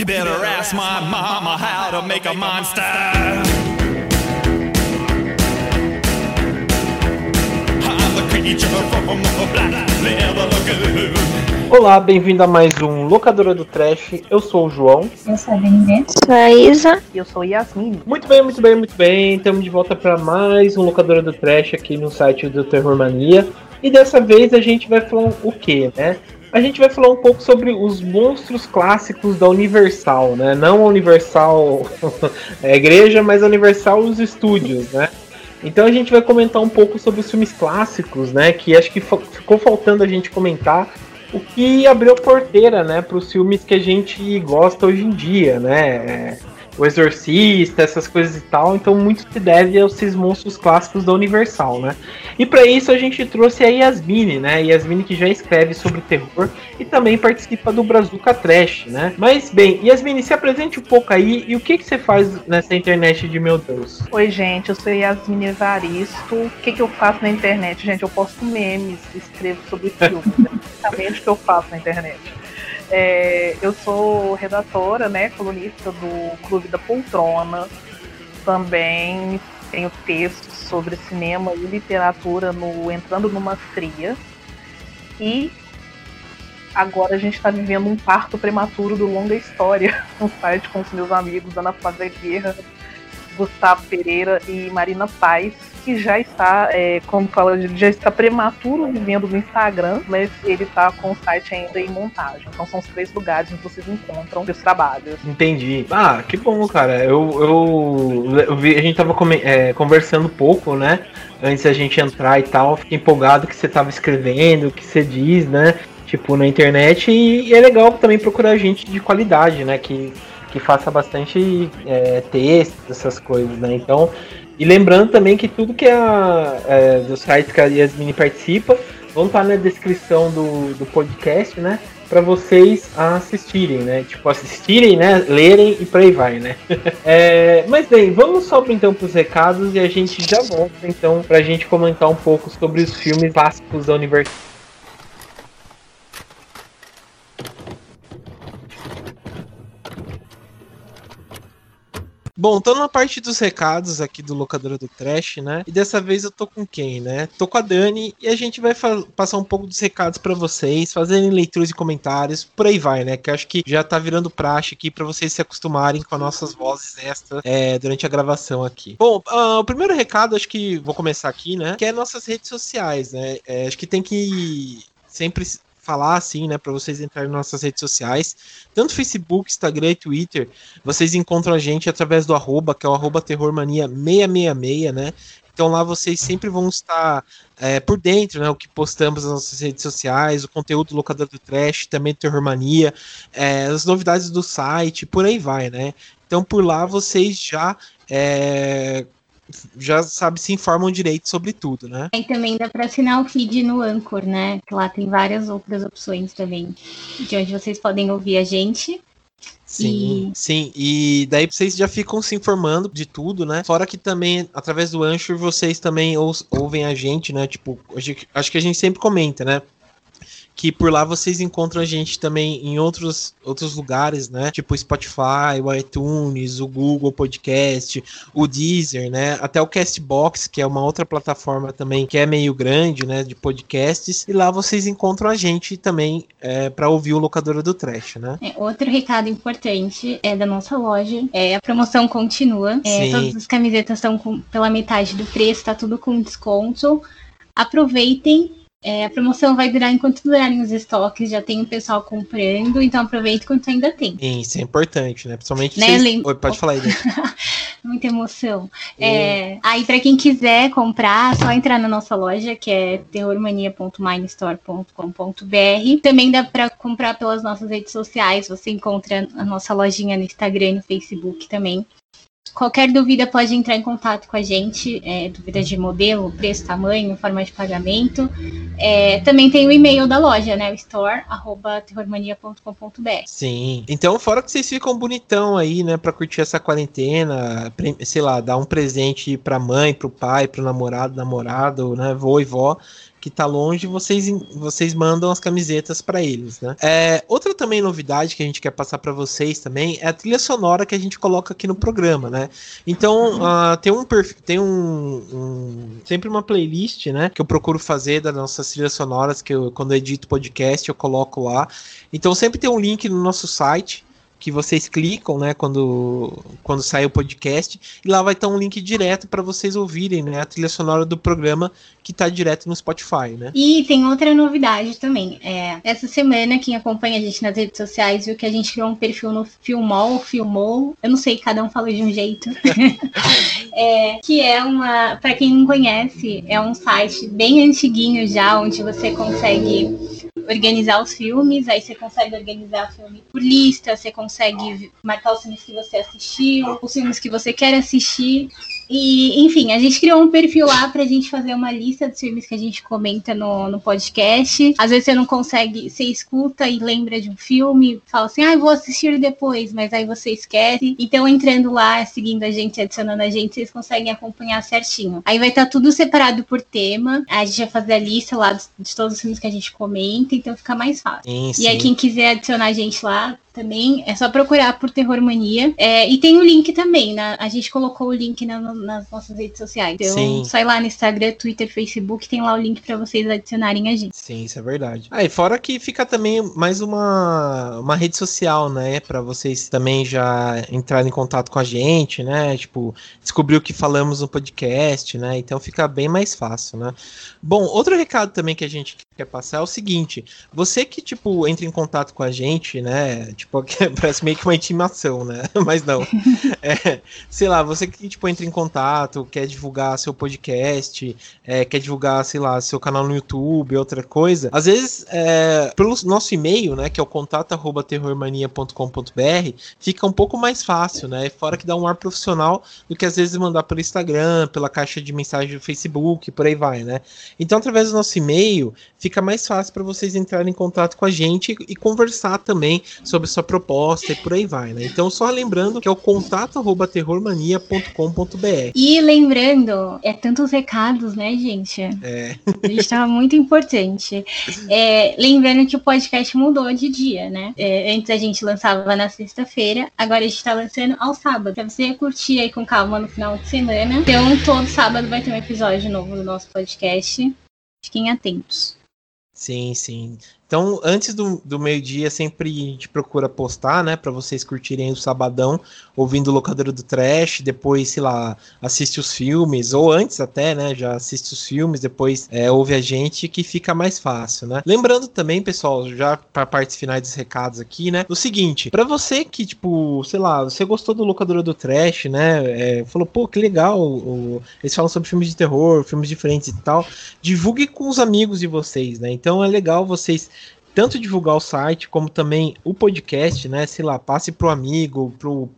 You better ask my mama how to make a monster. Olá, bem-vindo a mais um Locadora do Trash. Eu sou o João. Eu sou a Denise. Sou a Isa. E eu sou Yasmin. Muito bem, muito bem, muito bem. Estamos de volta para mais um Locadora do Trash aqui no site do Terror Mania. E dessa vez a gente vai falar o quê, né? A gente vai falar um pouco sobre os monstros clássicos da Universal, né? Não a Universal é a igreja, mas a Universal os estúdios, né? Então a gente vai comentar um pouco sobre os filmes clássicos, né? Que acho que ficou faltando a gente comentar o que abriu a porteira, né, para os filmes que a gente gosta hoje em dia, né? O Exorcista, essas coisas e tal. Então muito se deve aos esses monstros clássicos da Universal, né? E para isso a gente trouxe a Yasmine, né? Yasmine que já escreve sobre terror e também participa do Brazuca Trash, né? Mas bem, Yasmine, se apresente um pouco aí e o que, que você faz nessa internet de meu Deus? Oi, gente, eu sou Yasmine Evaristo. O que, que eu faço na internet? Gente, eu posto memes, escrevo sobre filmes. é basicamente o que eu faço na internet. É, eu sou redatora, né, colunista do Clube da Poltrona. Também tenho textos sobre cinema e literatura no Entrando numa Fria. E agora a gente está vivendo um parto prematuro do Longa História, um site com os meus amigos Ana Flávia Guerra, Gustavo Pereira e Marina Paz, que já está, é, como fala, já está prematuro vivendo no Instagram, mas ele está com o site ainda em montagem. Então são os três lugares onde vocês encontram os trabalhos. Entendi. Ah, que bom, cara. Eu, eu, eu vi, a gente tava é, conversando pouco, né? Antes da gente entrar e tal. Fiquei empolgado que você tava escrevendo, o que você diz, né? Tipo, na internet. E, e é legal também procurar gente de qualidade, né? Que que faça bastante é, texto, essas coisas, né? Então, e lembrando também que tudo que a é, dos sites que a Yasmini participa vão estar na descrição do, do podcast, né? Para vocês assistirem, né? Tipo, assistirem, né? Lerem e por aí vai, né? é, mas bem, vamos só então para os recados e a gente já volta então para a gente comentar um pouco sobre os filmes clássicos da universidade. Bom, tô na parte dos recados aqui do Locadora do Trash, né? E dessa vez eu tô com quem, né? Tô com a Dani e a gente vai passar um pouco dos recados para vocês, fazerem leituras e comentários, por aí vai, né? Que acho que já tá virando praxe aqui para vocês se acostumarem com as nossas vozes extras é, durante a gravação aqui. Bom, uh, o primeiro recado, acho que vou começar aqui, né? Que é nossas redes sociais, né? É, acho que tem que sempre falar assim, né, para vocês entrarem nas nossas redes sociais, tanto Facebook, Instagram e Twitter, vocês encontram a gente através do arroba, que é o arroba terrormania666, né, então lá vocês sempre vão estar é, por dentro, né, o que postamos nas nossas redes sociais, o conteúdo do Locador do Trash, também do Terror Mania, é, as novidades do site, por aí vai, né. Então por lá vocês já é, já sabe, se informam direito sobre tudo, né? E também dá para assinar o feed no Anchor, né? Que lá tem várias outras opções também, de onde vocês podem ouvir a gente. Sim, e... sim. E daí vocês já ficam se informando de tudo, né? Fora que também, através do Anchor, vocês também ou, ouvem a gente, né? Tipo, acho que a gente sempre comenta, né? Que por lá vocês encontram a gente também em outros, outros lugares, né? Tipo Spotify, o iTunes, o Google Podcast, o Deezer, né? Até o Castbox, que é uma outra plataforma também que é meio grande, né? De podcasts. E lá vocês encontram a gente também é, para ouvir o Locadora do Trash, né? É, outro recado importante é da nossa loja. É, a promoção continua. É, todas as camisetas estão pela metade do preço, tá tudo com desconto. Aproveitem é, a promoção vai durar enquanto durarem os estoques, já tem o pessoal comprando, então aproveita enquanto ainda tem. Sim, isso é importante, né? Principalmente né? vocês... Lem... Oi, pode falar aí. Muita emoção. É, aí, para quem quiser comprar, é só entrar na nossa loja, que é terrormania.minestore.com.br. Também dá para comprar pelas nossas redes sociais, você encontra a nossa lojinha no Instagram e no Facebook também. Qualquer dúvida pode entrar em contato com a gente, é, dúvida de modelo, preço, tamanho, forma de pagamento. É, também tem o e-mail da loja, né? O store@terrormania.com.br. Sim. Então, fora que vocês ficam bonitão aí, né, para curtir essa quarentena, sei lá, dar um presente pra mãe, pro pai, pro namorado, namorado, né, vô e vó que tá longe, vocês, vocês mandam as camisetas para eles, né? É, outra também novidade que a gente quer passar para vocês também é a trilha sonora que a gente coloca aqui no programa, né? Então, uh, tem um tem um, um, sempre uma playlist, né, que eu procuro fazer das nossas trilhas sonoras que eu, quando eu edito podcast eu coloco lá. Então sempre tem um link no nosso site que vocês clicam, né, quando, quando sai o podcast, e lá vai estar um link direto para vocês ouvirem, né, a trilha sonora do programa que está direto no Spotify, né? E tem outra novidade também. É, essa semana, quem acompanha a gente nas redes sociais viu que a gente criou um perfil no Filmol, Filmou, eu não sei, cada um fala de um jeito. é, que é uma, para quem não conhece, é um site bem antiguinho já, onde você consegue organizar os filmes, aí você consegue organizar o filme por lista, você consegue marcar os filmes que você assistiu, os filmes que você quer assistir. E, enfim, a gente criou um perfil lá pra gente fazer uma lista dos filmes que a gente comenta no, no podcast. Às vezes você não consegue, você escuta e lembra de um filme, fala assim, ah, vou assistir depois, mas aí você esquece. Então, entrando lá, seguindo a gente, adicionando a gente, vocês conseguem acompanhar certinho. Aí vai estar tá tudo separado por tema. A gente vai fazer a lista lá de, de todos os filmes que a gente comenta, então fica mais fácil. Sim, sim. E aí, quem quiser adicionar a gente lá, também. É só procurar por Terror Mania. É, e tem o link também, né? A gente colocou o link na, nas nossas redes sociais. Então, Sim. sai lá no Instagram, Twitter, Facebook, tem lá o link para vocês adicionarem a gente. Sim, isso é verdade. Ah, e fora que fica também mais uma, uma rede social, né? para vocês também já entrarem em contato com a gente, né? Tipo, descobrir o que falamos no podcast, né? Então fica bem mais fácil, né? Bom, outro recado também que a gente quer passar é o seguinte: você que, tipo, entra em contato com a gente, né? Tipo, parece meio que uma intimação, né? Mas não. É, sei lá, você que, tipo, entra em contato, quer divulgar seu podcast, é, quer divulgar, sei lá, seu canal no YouTube, outra coisa. Às vezes, é, pelo nosso e-mail, né? Que é o contato.terrormania.com.br, fica um pouco mais fácil, né? Fora que dá um ar profissional do que às vezes mandar pelo Instagram, pela caixa de mensagem do Facebook, por aí vai, né? Então, através do nosso e-mail, fica mais fácil para vocês entrarem em contato com a gente e conversar também sobre sua proposta e por aí vai, né? Então, só lembrando que é o contato@terrormania.com.br. E lembrando, é tantos recados, né, gente? É. A gente tava muito importante. É, lembrando que o podcast mudou de dia, né? É, antes a gente lançava na sexta-feira, agora a gente tá lançando ao sábado. Pra você curtir aí com calma no final de semana. Então, todo sábado vai ter um episódio novo do nosso podcast. Fiquem atentos. Sim, sim. Então, antes do, do meio-dia, sempre a gente procura postar, né? para vocês curtirem o sabadão, ouvindo Locadora do Trash, depois, sei lá, assiste os filmes, ou antes até, né? Já assiste os filmes, depois é, ouve a gente, que fica mais fácil, né? Lembrando também, pessoal, já para partes finais dos recados aqui, né? O seguinte, para você que, tipo, sei lá, você gostou do Locadora do Trash, né? É, falou, pô, que legal, o, eles falam sobre filmes de terror, filmes diferentes e tal, divulgue com os amigos de vocês, né? Então é legal vocês tanto divulgar o site como também o podcast, né? Sei lá, passe pro amigo, pro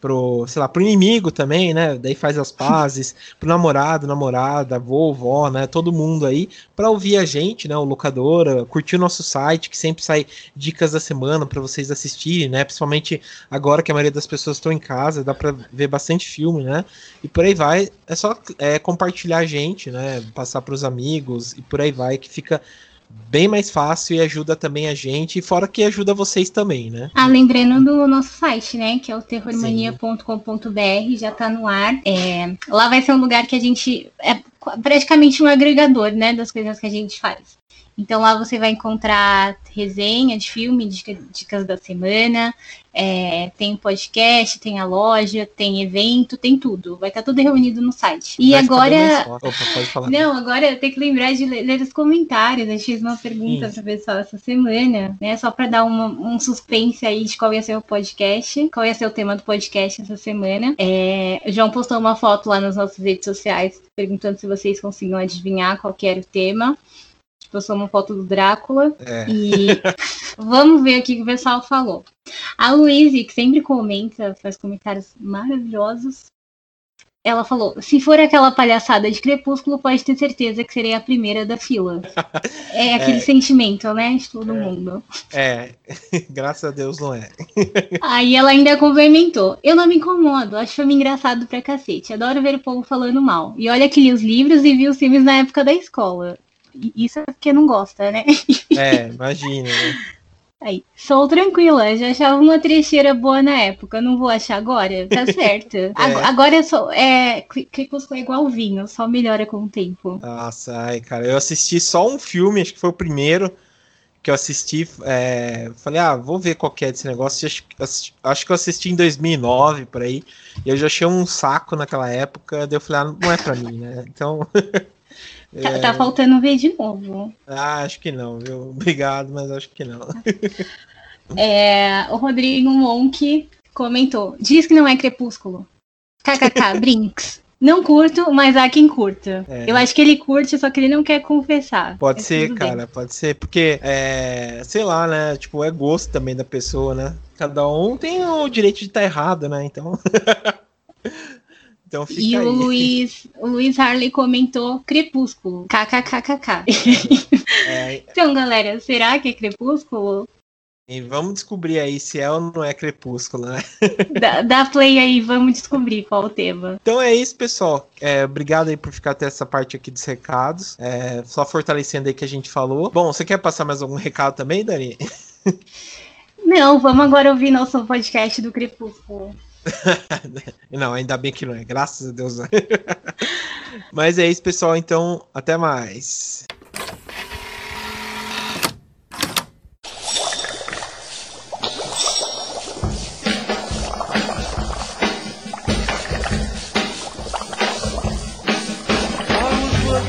pro, sei lá, pro inimigo também, né? Daí faz as pazes, pro namorado, namorada, vovó, né? Todo mundo aí para ouvir a gente, né? O locadora, curtir o nosso site que sempre sai dicas da semana para vocês assistirem, né? Principalmente agora que a maioria das pessoas estão em casa, dá para ver bastante filme, né? E por aí vai. É só é, compartilhar a gente, né? Passar para os amigos e por aí vai que fica bem mais fácil e ajuda também a gente, fora que ajuda vocês também, né? Ah, lembrando do nosso site, né, que é o terrormania.com.br, já tá no ar. É, lá vai ser um lugar que a gente é praticamente um agregador, né, das coisas que a gente faz. Então lá você vai encontrar resenha de filme, dicas da semana, é, tem podcast, tem a loja, tem evento, tem tudo. Vai estar tudo reunido no site. E vai agora. Opa, Não, agora eu tenho que lembrar de ler, ler os comentários. Eu fiz uma pergunta para o pessoal essa semana, né? Só para dar uma, um suspense aí de qual ia ser o podcast, qual ia ser o tema do podcast essa semana. É, o João postou uma foto lá nas nossas redes sociais perguntando se vocês conseguiam adivinhar qual era o tema postou uma foto do Drácula. É. E vamos ver o que o pessoal falou. A Luíse, que sempre comenta, faz comentários maravilhosos. Ela falou: se for aquela palhaçada de crepúsculo, pode ter certeza que serei a primeira da fila. É aquele é, sentimento, né? De todo é, mundo. É, graças a Deus não é. Aí ela ainda complementou: eu não me incomodo, acho filme engraçado pra cacete. Adoro ver o povo falando mal. E olha que li os livros e vi os filmes na época da escola. Isso é porque não gosta, né? É, imagina, né? Aí, sou tranquila, já achava uma trecheira boa na época, não vou achar agora, tá certo. Ag- Agora eu sou. É, Crepúsculo é igual vinho, só melhora com o tempo. Nossa, ai, cara, eu assisti só um filme, acho que foi o primeiro que eu assisti. é, falei, ah, vou ver qual que é desse negócio. Acho, acho que eu assisti em 2009, por aí. E eu já achei um saco naquela época. Daí eu falei, ah, não é pra mim, né? Então. Tá, é, tá faltando ver de novo. ah, acho que não, viu? Obrigado, mas acho que não. É, o Rodrigo Monk comentou: diz que não é crepúsculo. KKK, Brinks. Não curto, mas há quem curta. É. Eu acho que ele curte, só que ele não quer confessar. Pode É ser, tudo bem. cara, pode ser, porque, é, sei lá, né? Tipo, é gosto também da pessoa, né? Cada um tem o direito de estar errado, né? Então. então fica E aí. o Luiz, o Luiz Harley comentou Crepúsculo. KKKKK. É, então, galera, será que é Crepúsculo? e vamos descobrir aí se é ou não é crepúsculo, né? Dá, dá play aí, vamos descobrir qual o tema. Então é isso, pessoal. É, obrigado aí por ficar até essa parte aqui dos recados. É, só fortalecendo aí que a gente falou. Bom, você quer passar mais algum recado também, Dani? Não, vamos agora ouvir nosso podcast do Crepúsculo. Não, ainda bem que não é, graças a Deus. Mas é isso, pessoal. Então, até mais.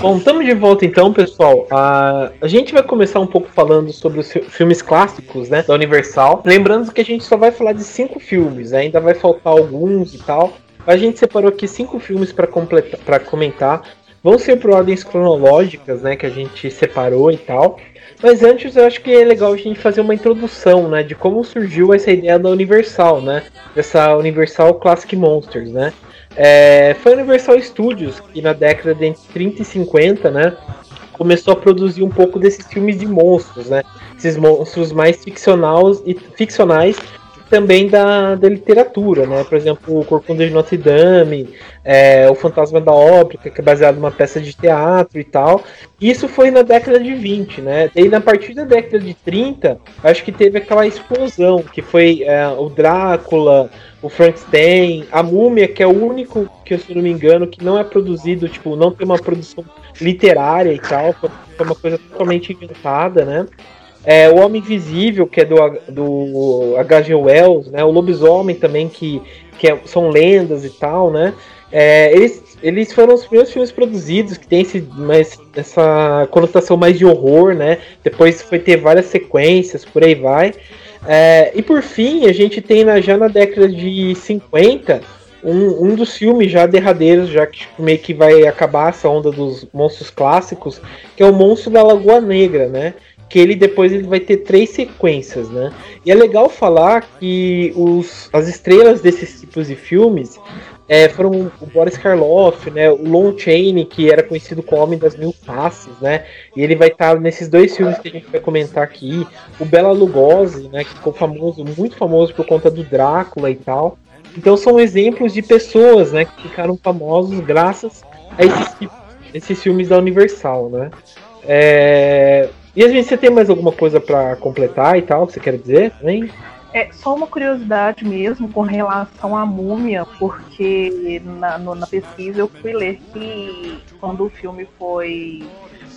Bom, estamos de volta então, pessoal. Ah, a gente vai começar um pouco falando sobre os fi- filmes clássicos, né, da Universal. Lembrando que a gente só vai falar de cinco filmes, ainda vai faltar alguns e tal. A gente separou aqui cinco filmes para completar, para comentar. Vão ser por ordens cronológicas, né, que a gente separou e tal. Mas antes eu acho que é legal a gente fazer uma introdução, né, de como surgiu essa ideia da Universal, né, dessa Universal Classic Monsters, né. É, foi a Universal Studios que na década de entre 30 e 50, né, começou a produzir um pouco desses filmes de monstros, né, esses monstros mais ficcionais e ficcionais também da, da literatura, né, por exemplo, o Corcunda de Notre Dame, é, o Fantasma da Ópera, que é baseado numa peça de teatro e tal. Isso foi na década de 20, né? E na partir da década de 30, acho que teve aquela explosão, que foi é, o Drácula, o Frankenstein, a Múmia, que é o único, que se não me engano, que não é produzido, tipo, não tem uma produção literária e tal, foi uma coisa totalmente inventada, né? É, o Homem Invisível, que é do, do H.G. Wells, né? O Lobisomem também, que, que é- são lendas e tal, né? É, eles, eles foram os primeiros filmes produzidos que tem esse, mais, essa conotação mais de horror, né? Depois foi ter várias sequências, por aí vai. É, e por fim, a gente tem na- já na década de 50 um, um dos filmes já derradeiros, já que tipo, meio que vai acabar essa onda dos monstros clássicos, que é o Monstro da Lagoa Negra, né? Que ele depois ele vai ter três sequências, né? E é legal falar que os, as estrelas desses tipos de filmes é, foram o Boris Karloff, né? O Lon Chaney, que era conhecido como Homem das Mil Faces, né? E ele vai estar nesses dois filmes que a gente vai comentar aqui. O Bela Lugosi, né? Que ficou famoso, muito famoso por conta do Drácula e tal. Então são exemplos de pessoas, né? Que ficaram famosos graças a esses, esses filmes da Universal, né? É... E a gente, você tem mais alguma coisa pra completar e tal que você quer dizer também? É só uma curiosidade mesmo com relação à múmia, porque na, no- na pesquisa eu fui ler que quando o filme foi.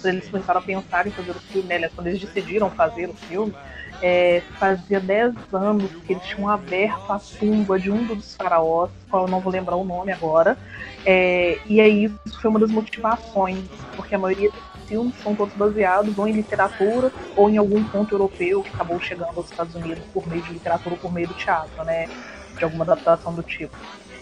Quando eles começaram a pensar em fazer o filme, né, quando eles decidiram fazer o filme, é, fazia 10 anos que eles tinham aberto a tumba de um dos faraós, qual eu não vou lembrar o nome agora. É, e aí isso foi uma das motivações, porque a maioria dos filmes são todos baseados ou em literatura ou em algum ponto europeu que acabou chegando aos Estados Unidos por meio de literatura ou por meio do teatro, né? De alguma adaptação do tipo.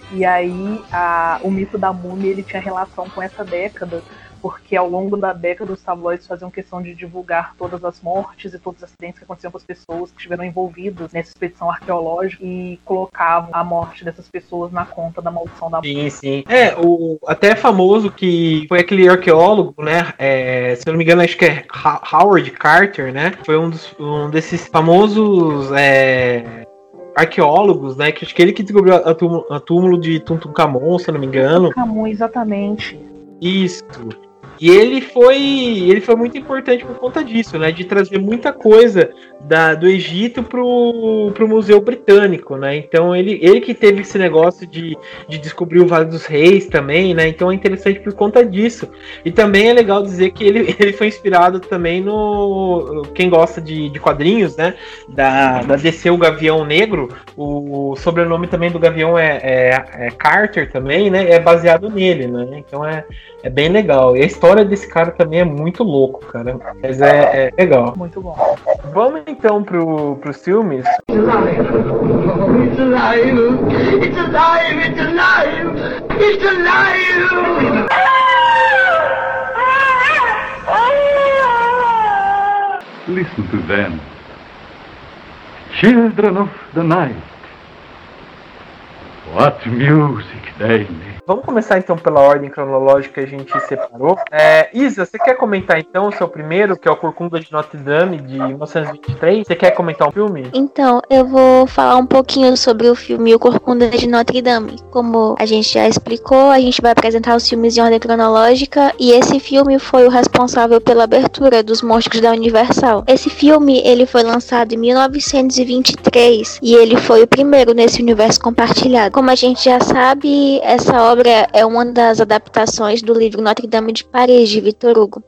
E aí a- o mito da múmia ele tinha relação com essa década, porque ao longo da década os tabloides faziam questão de divulgar todas as mortes e todos os acidentes que aconteciam com as pessoas que estiveram envolvidas nessa expedição arqueológica e colocavam a morte dessas pessoas na conta da maldição da. Sim, sim. É, o, até é famoso que foi aquele arqueólogo, né? é, se eu não me engano, acho que é Howard Carter, né? Foi um, dos, um desses famosos é, arqueólogos, né? Que acho que ele que descobriu a túmulo, a túmulo de Tutankhamon, se eu não me engano. Camus, exatamente. Isso. E ele foi, ele foi muito importante por conta disso, né? De trazer muita coisa da, do Egito pro, pro Museu Britânico, né? Então ele, ele que teve esse negócio de, de descobrir o Vale dos Reis também, né? Então é interessante por conta disso. E também é legal dizer que ele, ele foi inspirado também no. Quem gosta de, de quadrinhos, né? Da, da DC o Gavião Negro, o, sobrenome também do Gavião é, é, é Carter também, né? É baseado nele, né? Então é, é bem legal. E a história desse cara também é muito louco, cara. Mas é, é legal. Muito bom. Vamos então pro, pros filmes. It's alive! It's alive! It's alive! It's alive! Listen to them. Children of the night. What music they make. Vamos começar então pela ordem cronológica que a gente separou. É, Isa, você quer comentar então o seu primeiro, que é o Corcunda de Notre Dame, de 1923? Você quer comentar um filme? Então, eu vou falar um pouquinho sobre o filme O Corcunda de Notre Dame. Como a gente já explicou, a gente vai apresentar os filmes em ordem cronológica e esse filme foi o responsável pela abertura dos Monstros da Universal. Esse filme, ele foi lançado em 1923 e ele foi o primeiro nesse universo compartilhado. Como a gente já sabe, essa obra obra é uma das adaptações do livro Notre Dame de Paris, de Victor Hugo.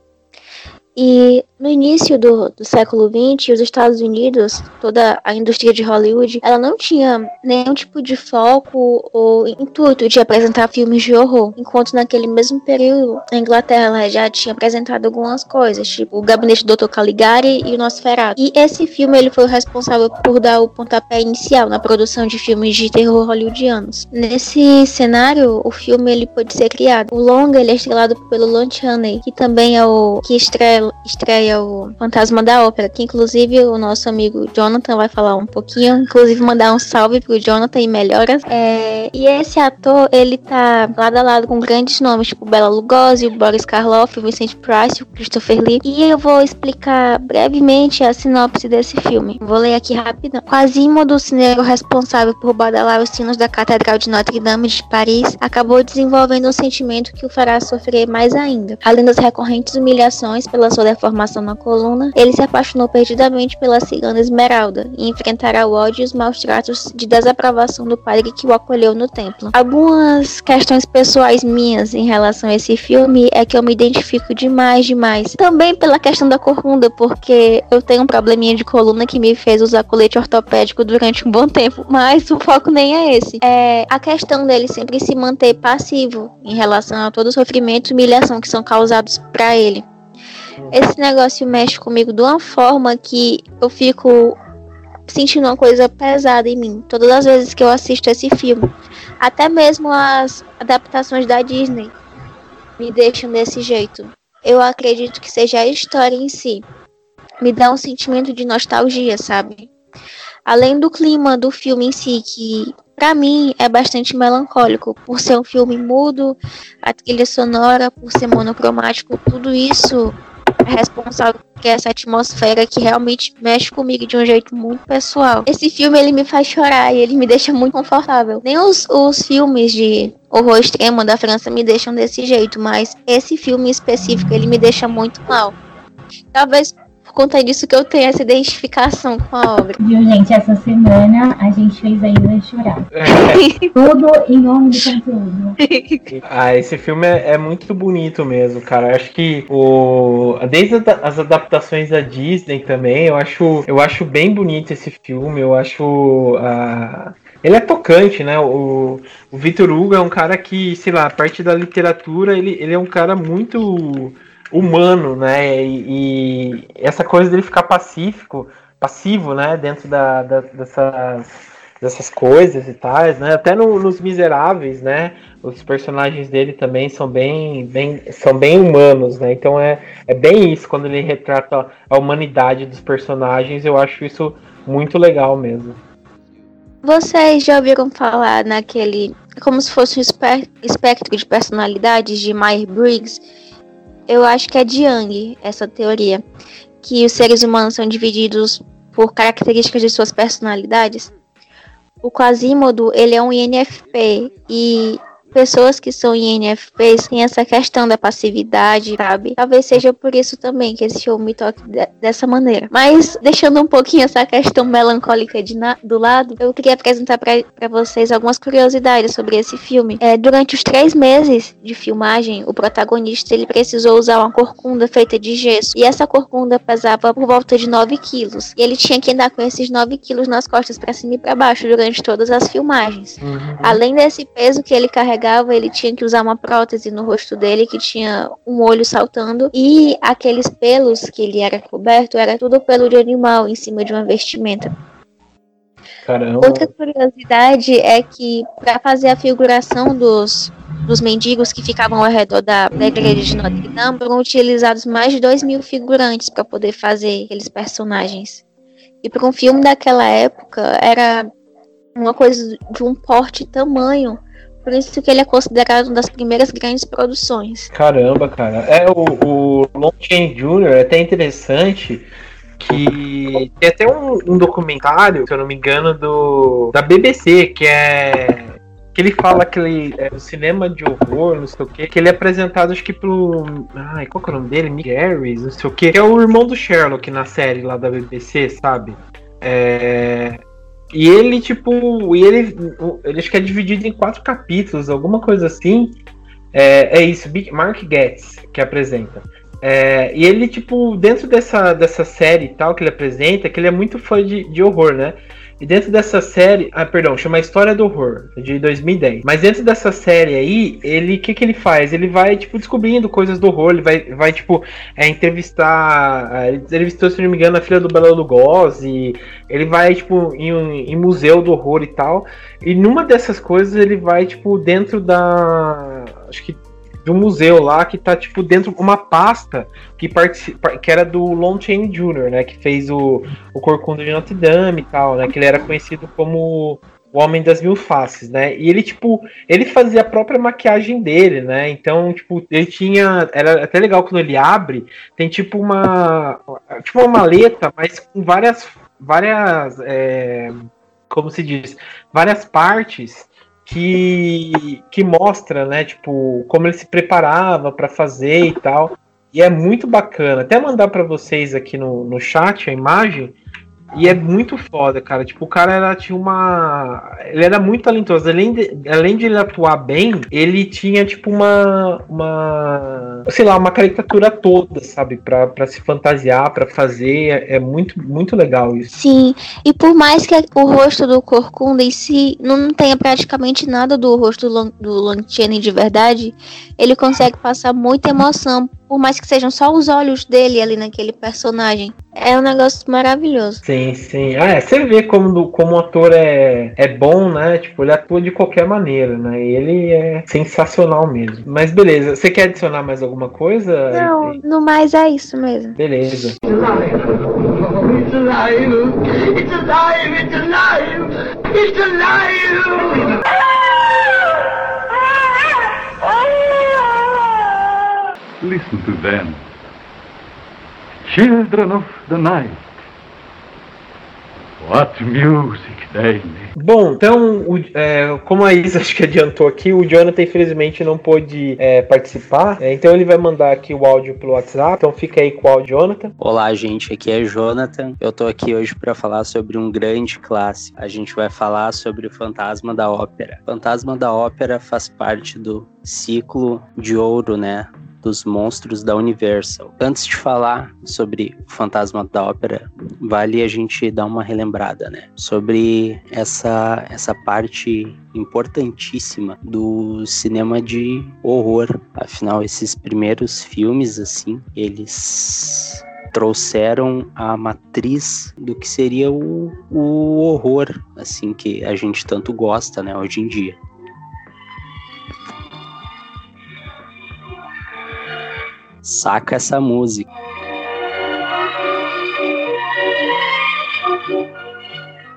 E no início do, do século XX, os Estados Unidos, toda a indústria de Hollywood, ela não tinha nenhum tipo de foco ou intuito de apresentar filmes de horror, enquanto naquele mesmo período a Inglaterra já tinha apresentado algumas coisas, tipo o Gabinete do Dr. Caligari e o Nosferatu. E esse filme ele foi o responsável por dar o pontapé inicial na produção de filmes de terror hollywoodianos. Nesse cenário, o filme ele pode ser criado. O longa ele é estrelado pelo Lon Chaney, que também é o que estreia estreia o Fantasma da Ópera, que inclusive o nosso amigo Jonathan vai falar um pouquinho, inclusive mandar um salve pro Jonathan e melhoras. É, e esse ator, ele tá lado a lado com grandes nomes, tipo Bela Lugosi, o Boris Karloff, o Vincent Price, o Christopher Lee. E eu vou explicar brevemente a sinopse desse filme. Vou ler aqui rapidão. Quasimodo, o cineiro responsável por badalar os sinos da Catedral de Notre Dame de Paris, acabou desenvolvendo um sentimento que o fará sofrer mais ainda. Além das recorrentes humilhações pela sua deformação na coluna, ele se apaixonou perdidamente pela cigana Esmeralda e enfrentará o ódio e os maus tratos de desaprovação do padre que o acolheu no templo. Algumas questões pessoais minhas em relação a esse filme é que eu me identifico demais, demais. Também pela questão da corcunda, porque eu tenho um probleminha de coluna que me fez usar colete ortopédico durante um bom tempo, mas o foco nem é esse. É a questão dele sempre se manter passivo em relação a todo o sofrimento e humilhação que são causados para ele. Esse negócio mexe comigo de uma forma que eu fico sentindo uma coisa pesada em mim. Todas as vezes que eu assisto esse filme. Até mesmo as adaptações da Disney me deixam desse jeito. Eu acredito que seja a história em si. Me dá um sentimento de nostalgia, sabe? Além do clima do filme em si, que para mim é bastante melancólico, por ser um filme mudo, a trilha sonora, por ser monocromático, tudo isso responsável por essa atmosfera que realmente mexe comigo de um jeito muito pessoal. Esse filme ele me faz chorar e ele me deixa muito confortável. Nem os, os filmes de horror extremo da França me deixam desse jeito, mas esse filme específico ele me deixa muito mal. Talvez conta disso que eu tenho essa identificação com a obra. Viu, gente? Essa semana a gente fez a Isa chorar. Tudo em nome do conteúdo. Ah, esse filme é, é muito bonito mesmo, cara. Acho que o desde as adaptações da Disney também, eu acho, eu acho bem bonito esse filme. Eu acho uh, ele é tocante, né? O, o Vitor Hugo é um cara que, sei lá, a parte da literatura, ele, ele é um cara muito humano, né? E, e, essa coisa dele ficar pacífico, passivo, né? Dentro da, da, dessas, dessas coisas e tais, né? Até no, nos Miseráveis, né? Os personagens dele também são bem, bem, são bem humanos, né? Então é, é bem isso quando ele retrata a humanidade dos personagens. Eu acho isso muito legal mesmo. Vocês já ouviram falar naquele como se fosse um espectro de personalidades de Myers-Briggs? Eu acho que é de Young, essa teoria, que os seres humanos são divididos por características de suas personalidades. O Quasimodo, ele é um INFP e pessoas que são INFPs têm essa questão da passividade, sabe? Talvez seja por isso também que esse filme toque de- dessa maneira. Mas, deixando um pouquinho essa questão melancólica de do lado, eu queria apresentar para vocês algumas curiosidades sobre esse filme. É, durante os três meses de filmagem, o protagonista ele precisou usar uma corcunda feita de gesso. E essa corcunda pesava por volta de 9 quilos. E ele tinha que andar com esses 9 quilos nas costas para cima e para baixo durante todas as filmagens. Além desse peso que ele carregava, ele tinha que usar uma prótese no rosto dele que tinha um olho saltando e aqueles pelos que ele era coberto era tudo pelo de animal em cima de uma vestimenta. Caramba. Outra curiosidade é que para fazer a figuração dos dos mendigos que ficavam ao redor da, da igreja de Notre Dame foram utilizados mais de 2 mil figurantes para poder fazer aqueles personagens. E para um filme daquela época era uma coisa de um porte tamanho, por isso que ele é considerado uma das primeiras grandes produções. Caramba, cara. É, o, o Lon Chaney Jr. é até interessante que tem até um, um documentário, se eu não me engano, do da BBC, que é que ele fala que ele, é, o cinema de horror, não sei o que, que ele é apresentado acho que pelo. Ai, qual que é o nome dele? Mick não sei o que, que é o irmão do Sherlock na série lá da BBC, sabe? É, E ele, tipo, e ele, ele acho que é dividido em quatro capítulos, alguma coisa assim. É, é isso, Big- Mark Getz que apresenta. É, e ele, tipo, dentro dessa, dessa série e tal que ele apresenta, que ele é muito fã de, de horror, né? E dentro dessa série, ah, perdão, chama História do Horror, de 2010. Mas dentro dessa série aí, ele, o que que ele faz? Ele vai, tipo, descobrindo coisas do horror, ele vai, vai tipo, é, entrevistar, ah, ele entrevistou, se não me engano, a filha do Bela Lugosi, ele vai, tipo, em, em museu do horror e tal, e numa dessas coisas ele vai, tipo, dentro da, acho que de um museu lá que tá, tipo, dentro uma pasta que, que era do Lon Chaney Jr., né, que fez o, o Corcunda de Notre Dame e tal, né? Que ele era conhecido como o Homem das Mil Faces, né? E ele, tipo, ele fazia a própria maquiagem dele, né? Então, tipo, ele tinha. Era até legal quando ele abre, tem tipo uma. Tipo uma maleta, mas com várias. Várias. é, como se diz? Várias partes que, que mostra, né? Tipo, como ele se preparava para fazer e tal. E é muito bacana. Até mandar para vocês aqui no, no chat a imagem. E é muito foda, cara. Tipo, o cara era, tinha uma. Ele era muito talentoso. Além de, além de ele atuar bem, ele tinha, tipo, uma. uma sei lá, uma caricatura toda, sabe? Pra, pra se fantasiar, pra fazer. É, é muito, muito legal isso. Sim, e por mais que o rosto do Corcunda em si não tenha praticamente nada do rosto do Lon, do Lon Chaney de verdade, ele consegue passar muita emoção, por mais que sejam só os olhos dele ali naquele personagem. É um negócio maravilhoso. Sim, sim. Ah, é, você vê como, como o ator é, é bom, né? Tipo, ele atua de qualquer maneira, né? E ele é sensacional mesmo. Mas beleza, você quer adicionar mais alguma coisa? Não, no mais é isso mesmo. Beleza. It's alive. It's alive. It's alive. It's alive. It's alive. Listen to them. Children of the night. What music they make. Bom, então, o- é, como a Isa acho que adiantou aqui, o Jonathan infelizmente não pôde é, participar, é, então ele vai mandar aqui o áudio pelo WhatsApp, então fica aí com o áudio, Jonathan. Olá, gente. Aqui é Jonathan. Eu tô aqui hoje para falar sobre um grande clássico. A gente vai falar sobre o Fantasma da Ópera. Fantasma da Ópera faz parte do ciclo de ouro, né? Dos monstros da Universal. Antes de falar sobre o Fantasma da Ópera, vale a gente dar uma relembrada, né? Sobre essa, essa parte importantíssima do cinema de horror. Afinal, esses primeiros filmes, assim, eles trouxeram a matriz do que seria o, o horror, assim, que a gente tanto gosta, né, hoje em dia. Saca essa música.